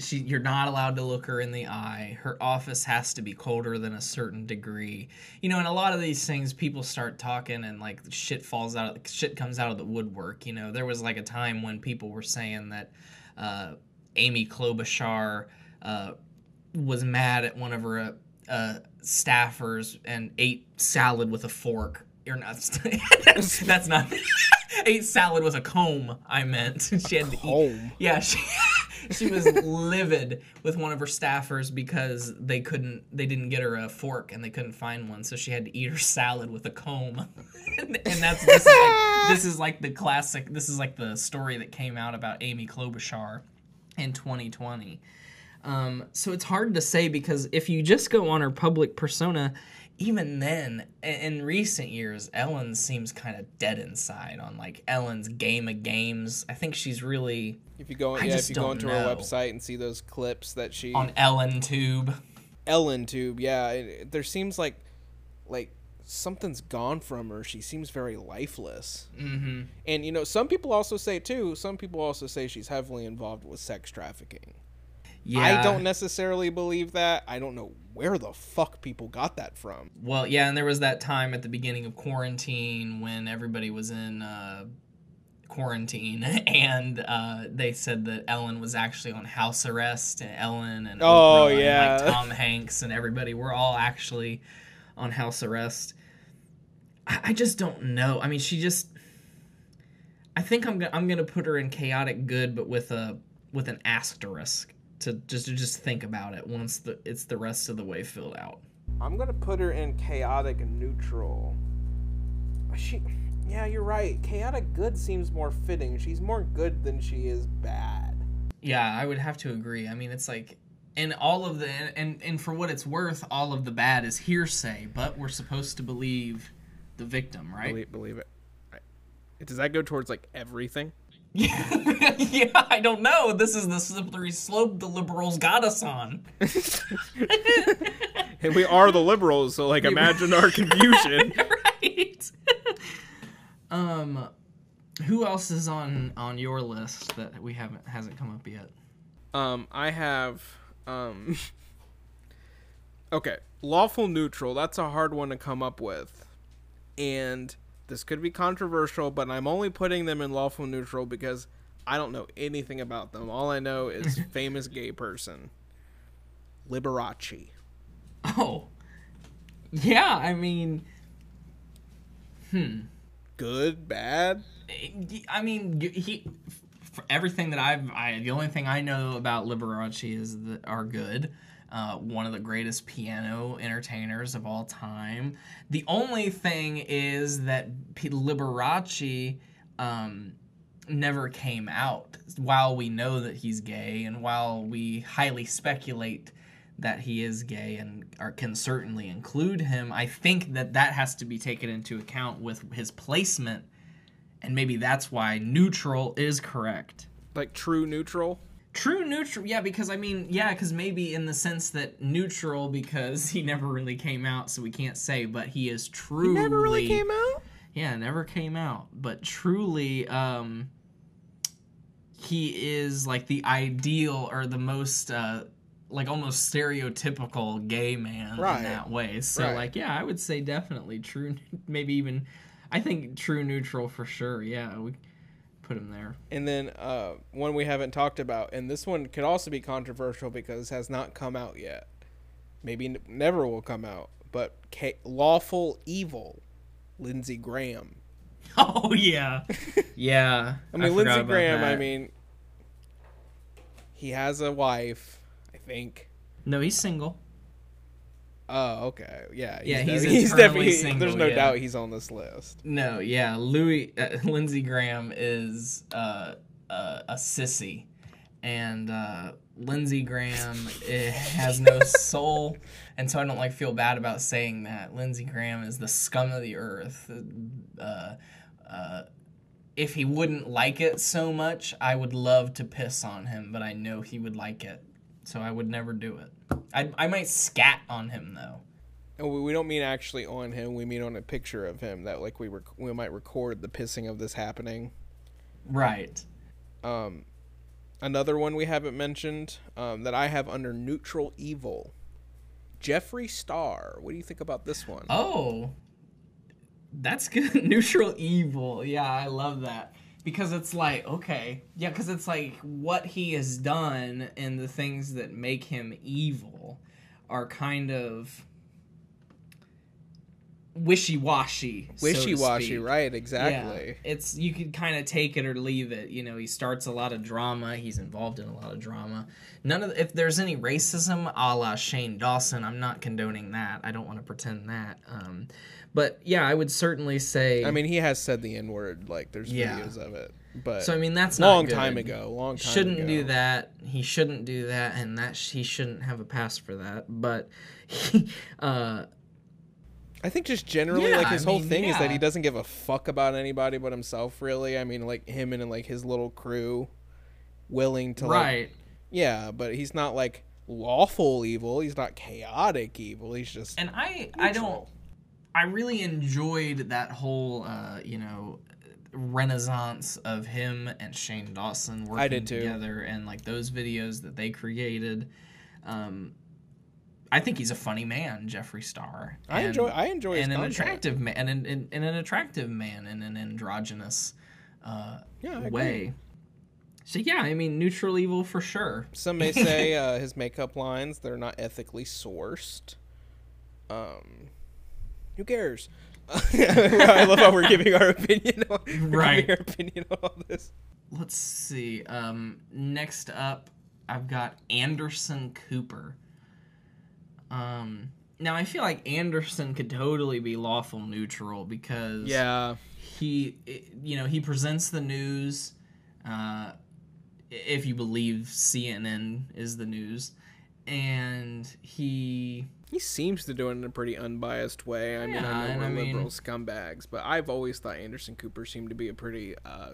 She you're not allowed to look her in the eye. Her office has to be colder than a certain degree. You know, and a lot of these things people start talking and like shit falls out of, shit comes out of the woodwork, you know. There was like a time when people were saying that uh, Amy Klobuchar uh, was mad at one of her uh, uh, staffers and ate salad with a fork. You're not. that's not. ate salad with a comb. I meant she had to eat. Comb? Yeah, she she was livid with one of her staffers because they couldn't they didn't get her a fork and they couldn't find one, so she had to eat her salad with a comb. and, that's this is, like, this is like the classic. This is like the story that came out about Amy Klobuchar in 2020. Um, so it's hard to say because if you just go on her public persona, even then, in recent years, Ellen seems kind of dead inside on like Ellen's game of games. I think she's really If you go, I yeah, if you go onto know. her website and see those clips that she on Ellen Tube. Ellen Tube, yeah, it, there seems like like something's gone from her. She seems very lifeless. Mm-hmm. And you know, some people also say too. Some people also say she's heavily involved with sex trafficking. Yeah. I don't necessarily believe that. I don't know where the fuck people got that from. Well, yeah, and there was that time at the beginning of quarantine when everybody was in uh, quarantine, and uh, they said that Ellen was actually on house arrest. And Ellen and Oh, Oprah yeah. and like Tom Hanks and everybody were all actually on house arrest. I, I just don't know. I mean, she just. I think I'm gonna I'm gonna put her in chaotic good, but with a with an asterisk to just to just think about it once the it's the rest of the way filled out. I'm gonna put her in chaotic and neutral. She, yeah, you're right. Chaotic good seems more fitting. She's more good than she is bad. Yeah, I would have to agree. I mean, it's like, and all of the, and and for what it's worth, all of the bad is hearsay, but we're supposed to believe the victim, right? Believe, believe it. Right. Does that go towards like everything? yeah, I don't know. This is the slippery slope the liberals got us on. And we are the liberals, so like imagine our confusion. right. um, who else is on on your list that we haven't hasn't come up yet? Um, I have um. Okay, lawful neutral. That's a hard one to come up with, and this could be controversial, but I'm only putting them in lawful neutral because I don't know anything about them. All I know is famous gay person. Liberace. Oh, yeah. I mean, hmm. Good, bad. I mean, he. For everything that I've, I the only thing I know about Liberace is that are good. Uh, one of the greatest piano entertainers of all time. The only thing is that Liberace um, never came out. While we know that he's gay, and while we highly speculate that he is gay and are, can certainly include him, I think that that has to be taken into account with his placement, and maybe that's why neutral is correct. Like true neutral. True neutral, yeah, because I mean, yeah, because maybe in the sense that neutral because he never really came out, so we can't say, but he is truly Never really came out. yeah, never came out, but truly, um, he is like the ideal or the most, uh, like almost stereotypical gay man Right. in that way. So, Right. like, yeah, I would say definitely true, maybe even, I think true neutral for sure. Yeah, we put him there. And then uh, one we haven't talked about, and this one could also be controversial because has not come out yet. Maybe n- never will come out. But K- lawful evil, Lindsey Graham. Oh yeah, yeah. I mean, forgot Lindsey Graham. I mean, he has a wife, I think. no, he's single. Oh, okay, yeah, Yeah, de- he's he's definitely. single, there's no yeah. doubt he's on this list. No, yeah, Louis uh, Lindsey Graham is uh, uh, a sissy, and uh, Lindsey Graham eh, has no soul, and so I don't like feel bad about saying that. Lindsey Graham is the scum of the earth. Uh, uh, if he wouldn't like it so much, I would love to piss on him, but I know he would like it, so I would never do it. I I might scat on him though. And we, we don't mean actually on him. We mean on a picture of him that like we rec- we might record the pissing of this happening. Right. Um, another one we haven't mentioned um, that I have under neutral evil. Jeffree Star. What do you think about this one? Oh, that's good. Neutral evil. Yeah, I love that. Because it's like, okay. Yeah, because it's like what he has done and the things that make him evil are kind of wishy washy. Wishy washy, right? Exactly. Yeah, it's you can kind of take it or leave it. You know, he starts a lot of drama. He's involved in a lot of drama. None of if there's any racism, a la Shane Dawson, I'm not condoning that. I don't want to pretend that. Um, but yeah, I would certainly say. I mean, he has said the N word. Like, there's Yeah. videos of it. But so I mean that's not long good. time ago. Long time shouldn't ago. do that. He shouldn't do that, and that sh- he shouldn't have a pass for that. But he, uh, I think just generally, Yeah, like his I whole mean, thing is that he doesn't give a fuck about anybody but himself. Really, I mean, like him and like his little crew, willing to like, right. yeah, but he's not like lawful evil. He's not chaotic evil. He's just and I I don't neutral. I really enjoyed that whole uh, you know renaissance of him and Shane Dawson working I together and like those videos that they created. Um, I think he's a funny man, Jeffree Star. I and- enjoy. I enjoy his and an content. attractive man, and an, and, and an attractive man in an androgynous uh, Yeah, way. So yeah, I mean, neutral evil for sure. Some may say uh, his makeup lines they're not ethically sourced. Um, who cares? I love how we're giving our opinion. On, Right. Our opinion on all this. Let's see. Um, next up, I've got Anderson Cooper. Um, now I feel like Anderson could totally be lawful neutral because Yeah. he, you know, he presents the news. Uh, if you believe CNN is the news, and he He seems to do it in a pretty unbiased way. I mean, I know we're I mean- liberal scumbags, but I've always thought Anderson Cooper seemed to be a pretty uh,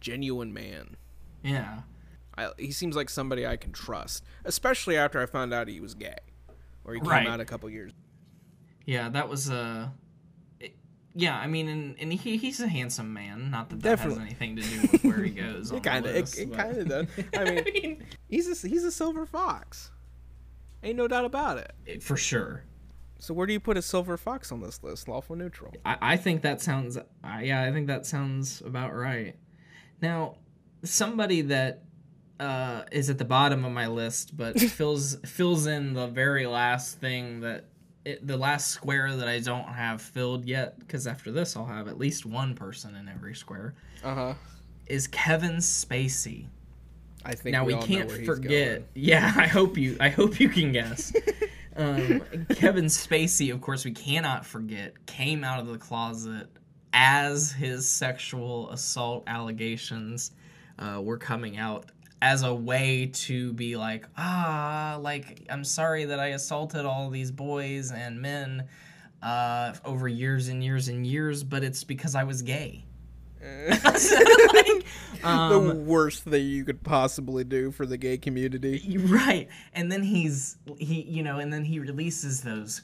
genuine man. yeah I, he seems like somebody I can trust, especially after I found out he was gay, or he came Right. out a couple years. Yeah, that was a. yeah, I mean, and, and he, he's a handsome man. Not that that Definitely. has anything to do with where he goes. It kind of, it, it kind of does. I mean, he's a, he's a silver fox. Ain't no doubt about it. for sure. So where do you put a silver fox on this list? Lawful neutral. I, I think that sounds. I yeah, I think that sounds about right. Now, somebody that uh, is at the bottom of my list, but fills fills in the very last thing that it, the last square that I don't have filled yet. Because after this, I'll have at least one person in every square. Uh huh. Is Kevin Spacey. I think now we, all can't forget. Yeah, I hope you. I hope you can guess. um, Kevin Spacey, of course, we cannot forget, came out of the closet as his sexual assault allegations uh, were coming out as a way to be like, ah, like, I'm sorry that I assaulted all these boys and men uh, over years and years and years, but it's because I was gay. So, like, um, the worst thing you could possibly do for the gay community. Right. And then he's he you know, and then he releases those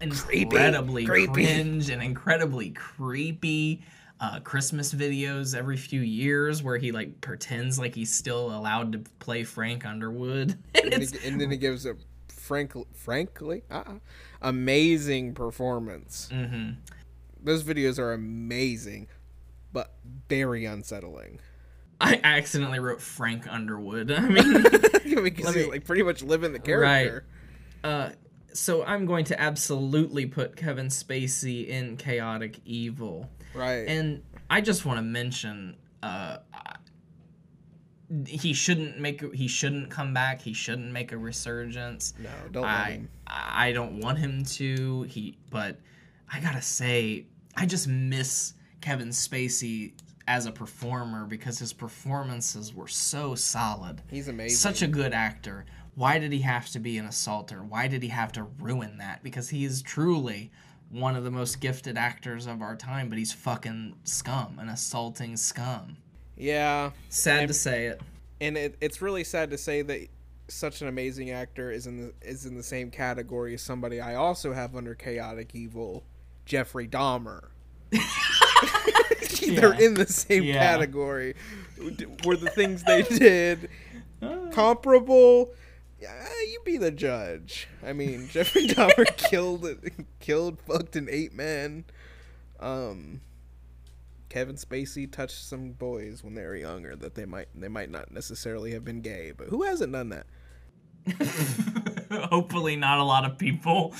incredibly Creepy. cringe and incredibly creepy uh, Christmas videos every few years where he like pretends like he's still allowed to play Frank Underwood. And And, it's, he- and then he gives a frank, frankly, uh-uh, amazing performance. hmm Those videos are amazing, but very unsettling. I accidentally wrote Frank Underwood. I mean, because he's me- like pretty much living the character. uh, so I'm going to absolutely put Kevin Spacey in Chaotic Evil. Right. And I just want to mention, uh, he shouldn't make he shouldn't come back. He shouldn't make a resurgence. no, don't I. I don't want him to. He, but I gotta say, I just miss Kevin Spacey as a performer because his performances were so solid. He's amazing. Such a good actor. Why did he have to be an assaulter? Why did he have to ruin that? Because he is truly one of the most gifted actors of our time, but he's fucking scum, an assaulting scum. yeah, Sad to say it. and it, it's really sad to say that such an amazing actor is in the is in the same category as somebody I also have under chaotic evil, Jeffrey Dahmer. They're in the same Yeah. category. Were the things they did comparable? Yeah, you be the judge. I mean, Jeffrey Dahmer killed killed, fucked, and ate men. Um, Kevin Spacey touched some boys when they were younger that they might they might not necessarily have been gay, but who hasn't done that? Hopefully, not a lot of people.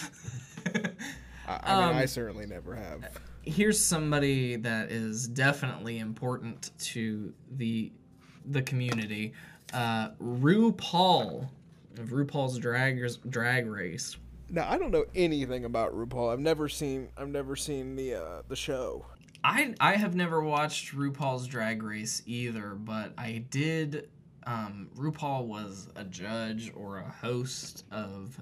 I, I mean, I Um, certainly never have. Here's somebody that is definitely important to the the community. Uh, RuPaul of RuPaul's Drag Drag Race. Now I don't know anything about RuPaul. I've never seen I've never seen the uh, the show. I I have never watched RuPaul's Drag Race either, but I did. Um, RuPaul was a judge or a host of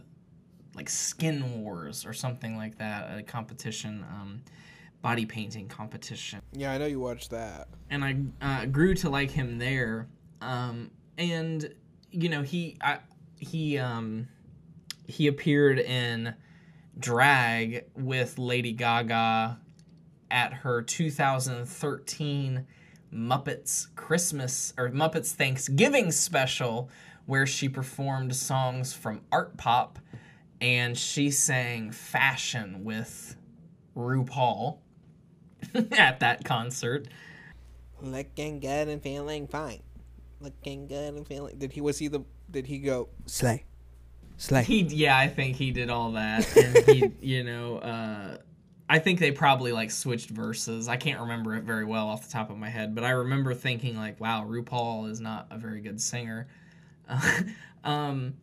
like Skin Wars or something like that, a competition, um, body painting competition. Yeah, I know you watched that. and I uh, grew to like him there. Um, and you know, he I, he um, he appeared in drag with Lady Gaga at her 2013 Muppets Christmas or Muppets Thanksgiving special, where she performed songs from Artpop, and she sang "Fashion" with RuPaul at that concert. Looking good and feeling fine. Looking good and feeling. Did he was he the did he go slay, slay? He, yeah, I think he did all that, and he, you know, uh, I think they probably like switched verses. I can't remember it very well off the top of my head, but I remember thinking like, "Wow, RuPaul is not a very good singer." um,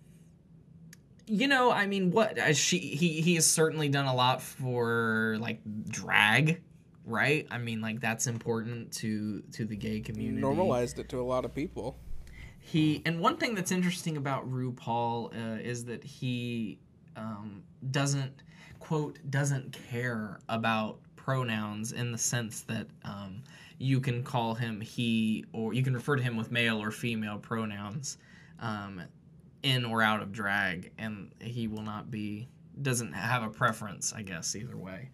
you know, I mean, what uh, she he he has certainly done a lot for like drag, right? I mean, like that's important to to the gay community. Normalized it to a lot of people. He and one thing that's interesting about RuPaul uh, is that he um, doesn't quote doesn't care about pronouns in the sense that um, you can call him he or you can refer to him with male or female pronouns um, in or out of drag, and he will not be doesn't have a preference, I guess, either way.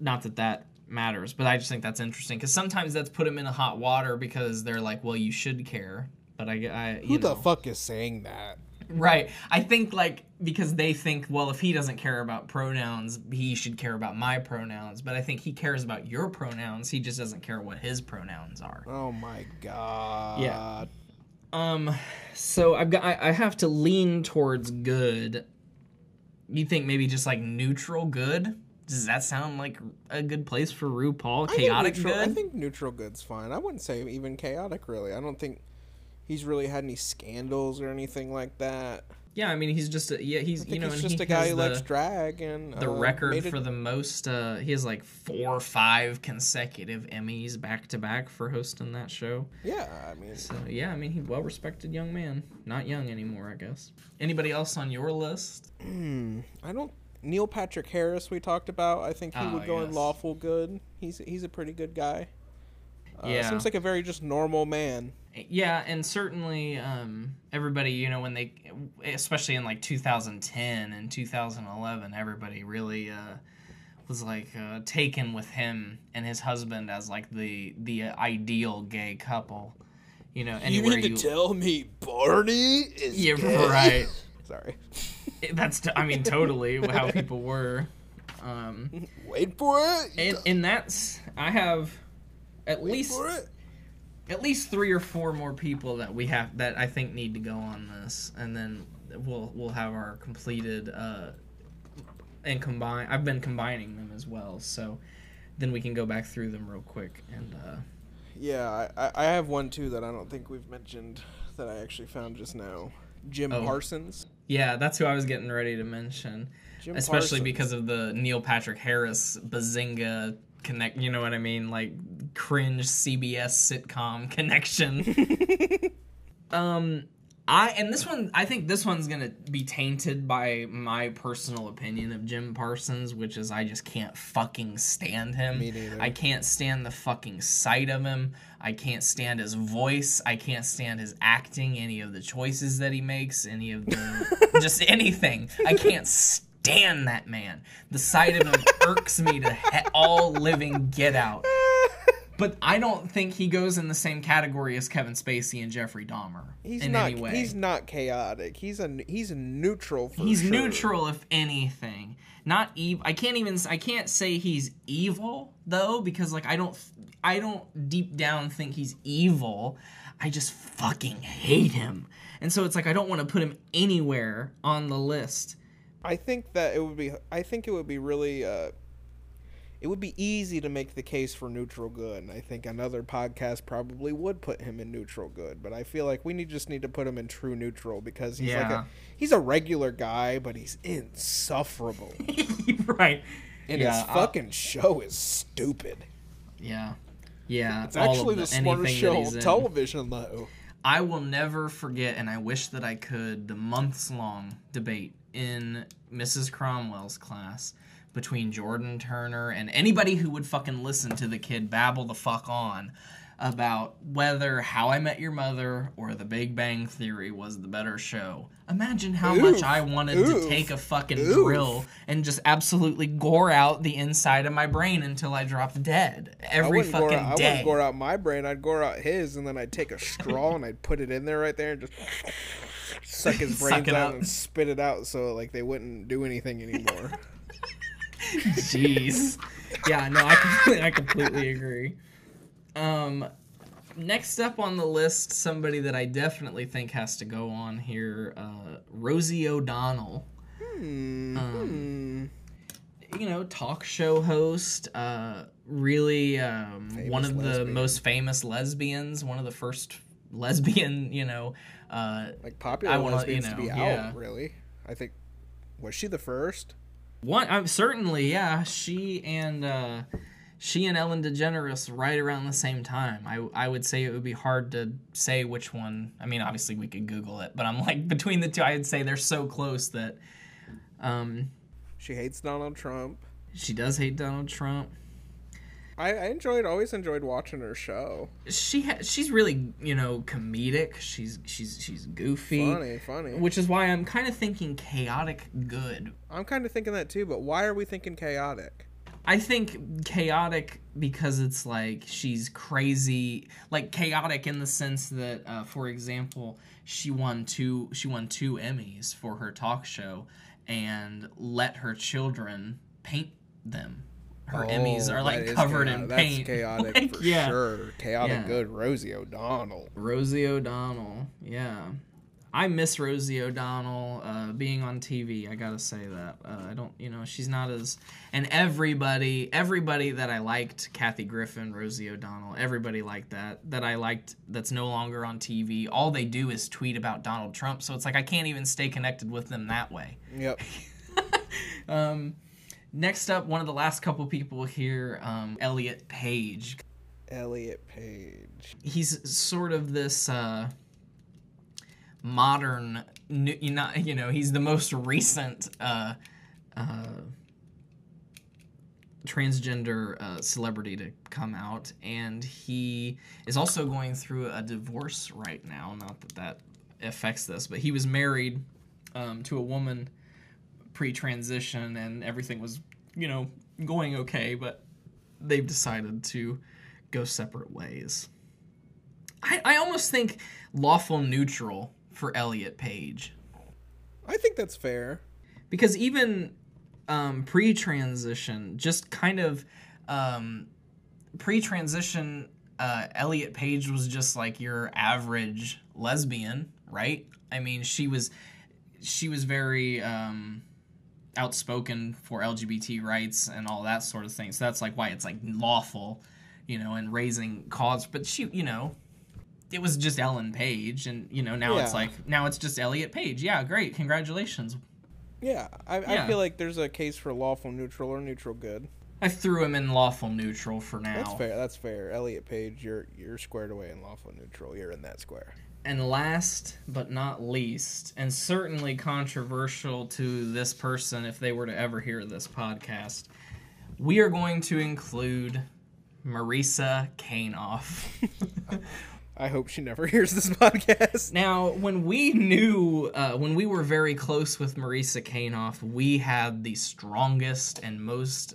Not that that matters, but I just think that's interesting because sometimes that's put them in a hot water because they're like, well, you should care. But I, I you Who the know. fuck is saying that? Right. I think like because they think, well, if he doesn't care about pronouns, he should care about my pronouns. But I think he cares about your pronouns. He just doesn't care what his pronouns are. Oh my god. Yeah. Um. So I've got. I, I have to lean towards good. You think maybe just like neutral good? Does that sound like a good place for RuPaul? I Chaotic neutral, good. I think neutral good's fine. I wouldn't say even chaotic really. I don't think he's really had any scandals or anything like that. Yeah, I mean he's just a, yeah he's I you know he's just he a guy who the, likes drag and the uh, record it- for the most. Uh, he has like four or five consecutive Emmys back to back for hosting that show. Yeah, I mean, So yeah, I mean he well respected young man, not young anymore, I guess. Anybody else on your list? I don't. Neil Patrick Harris, we talked about. I think he Oh, would go in lawful good. He's he's a pretty good guy. Uh, Yeah. seems like a very just normal man. Yeah, and certainly um, everybody, you know, when they, especially in like 2010 and 2011, everybody really uh, was like uh, taken with him and his husband as like the the ideal gay couple. You know, anywhere you, mean to tell me Barney is yeah, right. Sorry. That's t- I mean totally how people were. Um, Wait for it. and and that's I have at least for it. at least three or four more people that we have that I think need to go on this, and then we'll we'll have our completed uh, and combine. I've been combining them as well, so then we can go back through them real quick and. Uh, Yeah, I, I- I have one too that I don't think we've mentioned that I actually found just now. Jim Oh. Parsons. Yeah, that's who I was getting ready to mention, Jim especially Parsons. because of the Neil Patrick Harris Bazinga connect. You know what I mean? Like cringe CBS sitcom connection. um, I and this one, I think this one's gonna be tainted by my personal opinion of Jim Parsons, which is I just can't fucking stand him. Me neither. I can't stand the fucking sight of him. I can't stand his voice. I can't stand his acting, any of the choices that he makes, any of the just anything. I can't stand that man. The sight of him irks me to he- all living get out. But I don't think he goes in the same category as Kevin Spacey and Jeffrey Dahmer He's in not. any way. He's not chaotic. He's a he's neutral. He's sure. neutral, if anything. Not evil. I can't even. I can't say he's evil though, because like I don't. I don't deep down think he's evil. I just fucking hate him, and so it's like I don't want to put him anywhere on the list. I think that it would be. I think it would be really. Uh, it would be easy to make the case for neutral good, and I think another podcast probably would put him in neutral good. But I feel like we need just need to put him in true neutral because he's like Yeah. a he's a regular guy, but he's insufferable, right. and Yeah, his I- fucking show is stupid. Yeah. Yeah. It's actually the, anything smartest show on television, though. I will never forget, and I wish that I could, the months long debate in Mrs. Cromwell's class between Jordan Turner and anybody who would fucking listen to the kid babble the fuck on about whether How I Met Your Mother or The Big Bang Theory was the better show. Imagine how much I wanted Oof. to take a fucking Oof. drill and just absolutely gore out the inside of my brain until I dropped dead every fucking out, I wouldn't gore out my brain. I'd gore out his, and then I'd take a straw and I'd put it in there right there and just suck his brains it out up. and spit it out, so like they wouldn't do anything anymore. Jeez. Yeah, no, I completely, I completely agree. Um, next up on the list, somebody that I definitely think has to go on here, uh, Rosie O'Donnell. Um, you know, talk show host, uh, really um, one of the most famous lesbians, one of the first lesbian, you know, uh, like popular I wanna, lesbians you to be know, out, yeah. really. I think was she the first? One, I'm certainly, yeah. She and uh, she and Ellen DeGeneres right around the same time. I I would say it would be hard to say which one. I mean, obviously we could Google it, but I'm like between the two, I'd say they're so close that um, She hates Donald Trump. she does hate Donald Trump. I, I enjoyed, always enjoyed watching her show. She ha- she's really you know comedic. She's she's she's goofy. Funny, funny. Which is why I'm kind of thinking chaotic good I'm kind of thinking that too, but why are we thinking chaotic? I think chaotic because it's like she's crazy, like chaotic in the sense that, uh, for example, she won two she won two Emmys for her talk show, and let her children paint them. Her Emmys are Oh, like covered chaotic. in That's paint. chaotic Like, for yeah. sure. Chaotic Yeah. good. Rosie O'Donnell. Rosie O'Donnell, yeah. I miss Rosie O'Donnell uh, being on TV. I gotta say that. Uh, I don't, you know, she's not as. And everybody, everybody that I liked, Kathy Griffin, Rosie O'Donnell, everybody liked that. That I liked. That's no longer on TV. All they do is tweet about Donald Trump. So it's like I can't even stay connected with them that way. Yep. Um, next up, one of the last couple people here, um, Elliot Page. Elliot Page. he's sort of this uh modern you know he's the most recent uh uh transgender uh, celebrity to come out. And he is also going through a divorce right now. Not that that affects this but he was married um, to a woman pre-transition and everything was you know going okay but they've decided to go separate ways. I, I almost think lawful neutral for Elliot Page. I think that's fair. Because even um, pre transition, just kind of um, pre transition, uh, Elliot Page was just like your average lesbian, right? I mean, she was she was very um, outspoken for LGBT rights and all that sort of thing. So that's like why it's like lawful, you know, and raising cause. But she, you know, it was just Ellen Page, and you know now it's like now it's just Elliot Page. Yeah, great, congratulations. Yeah, I, Yeah. I feel like there's a case for lawful neutral or neutral good. I threw him in lawful neutral for now. That's fair. That's fair. Elliot Page, you're you're squared away in lawful neutral. You're in that square. And last but not least, and certainly controversial to this person if they were to ever hear this podcast, we are going to include Marisa Kanoff. I hope she never hears this podcast. Now, when we knew, uh, when we were very close with Marisa Kanoff, we had the strongest and most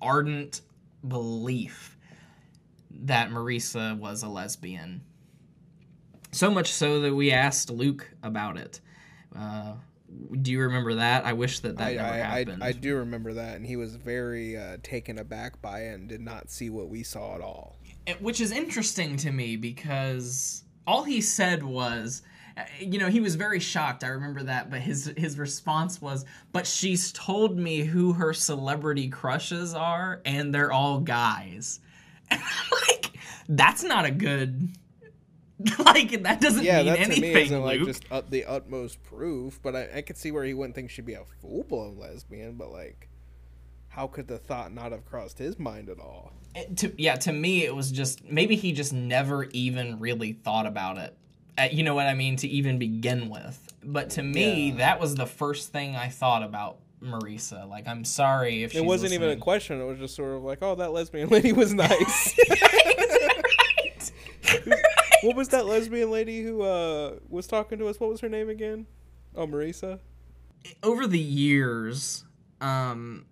ardent belief that Marisa was a lesbian. So much so that we asked Luke about it. Uh, do you remember that? I wish that that I, never I, I, happened. I do remember that, and he was very uh, taken aback by it and did not see what we saw at all. Which is interesting to me because all he said was uh, you know he was very shocked i remember that but his his response was but she's told me who her celebrity crushes are and they're all guys and I'm like that's not a good like that doesn't Yeah, mean that to anything me isn't like Luke. just ut- the utmost proof, but I, I could see where he wouldn't think she'd be a full blown lesbian, but like, how could the thought not have crossed his mind at all? It- to, yeah, to me, it was just maybe he just never even really thought about it. Uh, you know what I mean? To even begin with. But to me, Yeah. that was the first thing I thought about Marisa. Like, I'm sorry if It wasn't even a question. It was just sort of like, oh, that lesbian lady was nice. what was that lesbian lady who uh, was talking to us? What was her name again? Oh, Marisa. Over the years, um,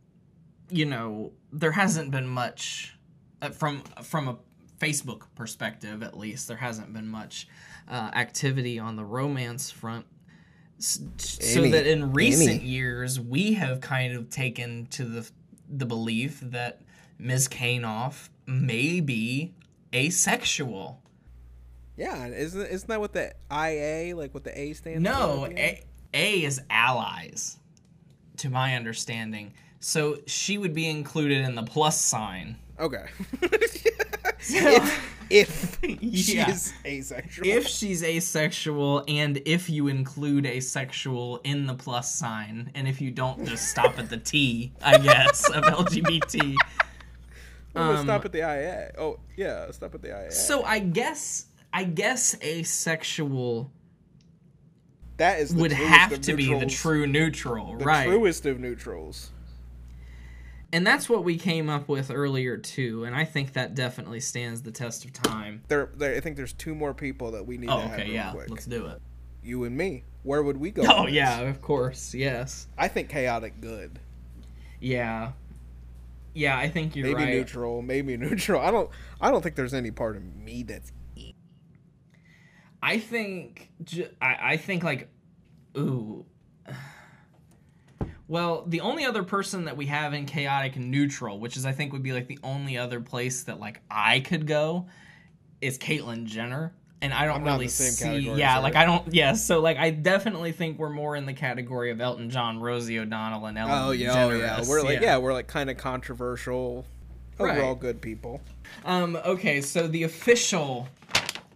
you know, there hasn't been much uh, from from a Facebook perspective, at least. There hasn't been much uh, activity on the romance front. S- So Any- that in recent any. years, we have kind of taken to the the belief that Ms. Kanoff may be asexual. Yeah, isn't isn't that what the IA like? What the A stands No, for? end? A, A is allies, to my understanding. So she would be included in the plus sign. Okay. So- if she Yeah. is asexual. if she's asexual and if you include asexual in the plus sign and if you don't just stop at the T, I guess, of LGBT. I'm um, stop at the IA. Oh yeah, stop at the IA. So I guess I guess asexual that is the would have of to be the true neutral, the right? truest of neutrals. And that's what we came up with earlier too, and I think that definitely stands the test of time. There, there, I think there's two more people that we need Oh, to have okay, real yeah, quick. let's do it. You and me. Where would we go? Oh this? yeah, of course, yes, I think chaotic good. yeah, yeah. I think you're maybe right. neutral, maybe neutral. I don't. I don't think there's any part of me that's. I think I, I think like ooh. Well, the only other person that we have in chaotic neutral, which is I think would be like the only other place that like I could go, is Caitlyn Jenner. and I don't I'm really see. category, yeah, sorry. like I don't. Yeah, so like I definitely think we're more in the category of Elton John, Rosie O'Donnell, and Ellen. Oh yeah, oh yeah. We're like yeah, we're like kind of controversial. Right. Overall, good people. Um. Okay, so the official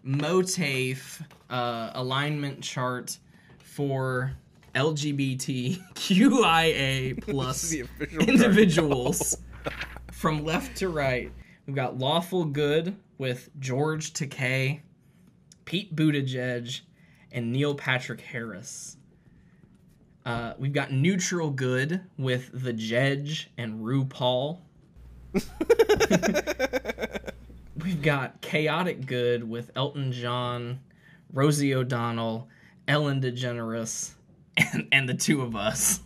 MOATAIF uh, alignment chart for LGBTQIA plus the official chart. individuals from left to right. We've got Lawful Good with George Takei, Pete Buttigieg, and Neil Patrick Harris. Uh, we've got Neutral Good with The Jedge and RuPaul. We've got Chaotic Good with Elton John, Rosie O'Donnell, Ellen DeGeneres, and, and the two of us.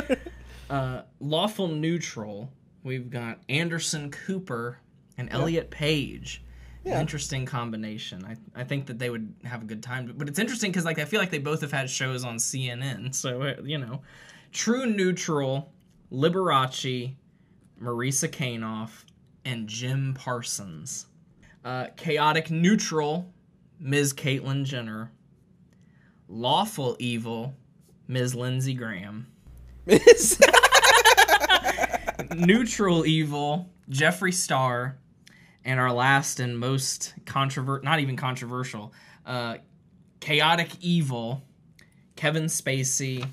uh, Lawful Neutral, we've got Anderson Cooper and Elliot Page. An interesting combination. I, I think that they would have a good time. But it's interesting because like I feel like they both have had shows on CNN. So uh, you know, True Neutral, Liberace, Marisa Kanoff, and Jim Parsons. Uh, chaotic Neutral, Ms. Caitlyn Jenner. Lawful Evil, Ms. Lindsey Graham. Ms. Neutral Evil, Jeffree Star, and our last and most controversial, not even controversial, uh, Chaotic Evil, Kevin Spacey,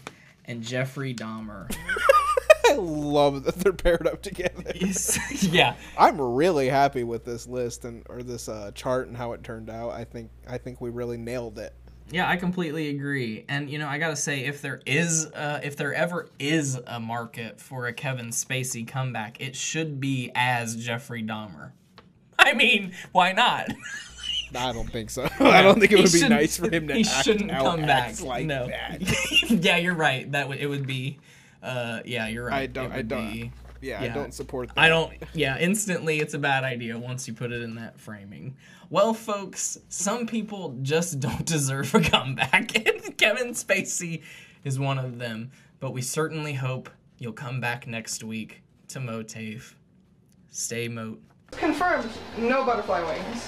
and Jeffrey Dahmer. I love that they're paired up together. yeah, I'm really happy with this list and or this uh, chart and how it turned out. I think I think we really nailed it. Yeah, I completely agree. And you know, I gotta say, if there is, uh, if there ever is a market for a Kevin Spacey comeback, it should be as Jeffrey Dahmer. I mean, why not? I don't think so. I don't think it He would be nice for him to He act shouldn't come back. like no. that. yeah, you're right. That would it would be. Uh, yeah, you're right. I don't. I don't. be- yeah, yeah. I don't support that. I don't. Yeah, instantly, it's a bad idea once you put it in that framing. Well, folks, some people just don't deserve a comeback, and Kevin Spacey is one of them. But we certainly hope you'll come back next week to MOATAIF. Stay moat. Confirmed, no butterfly wings.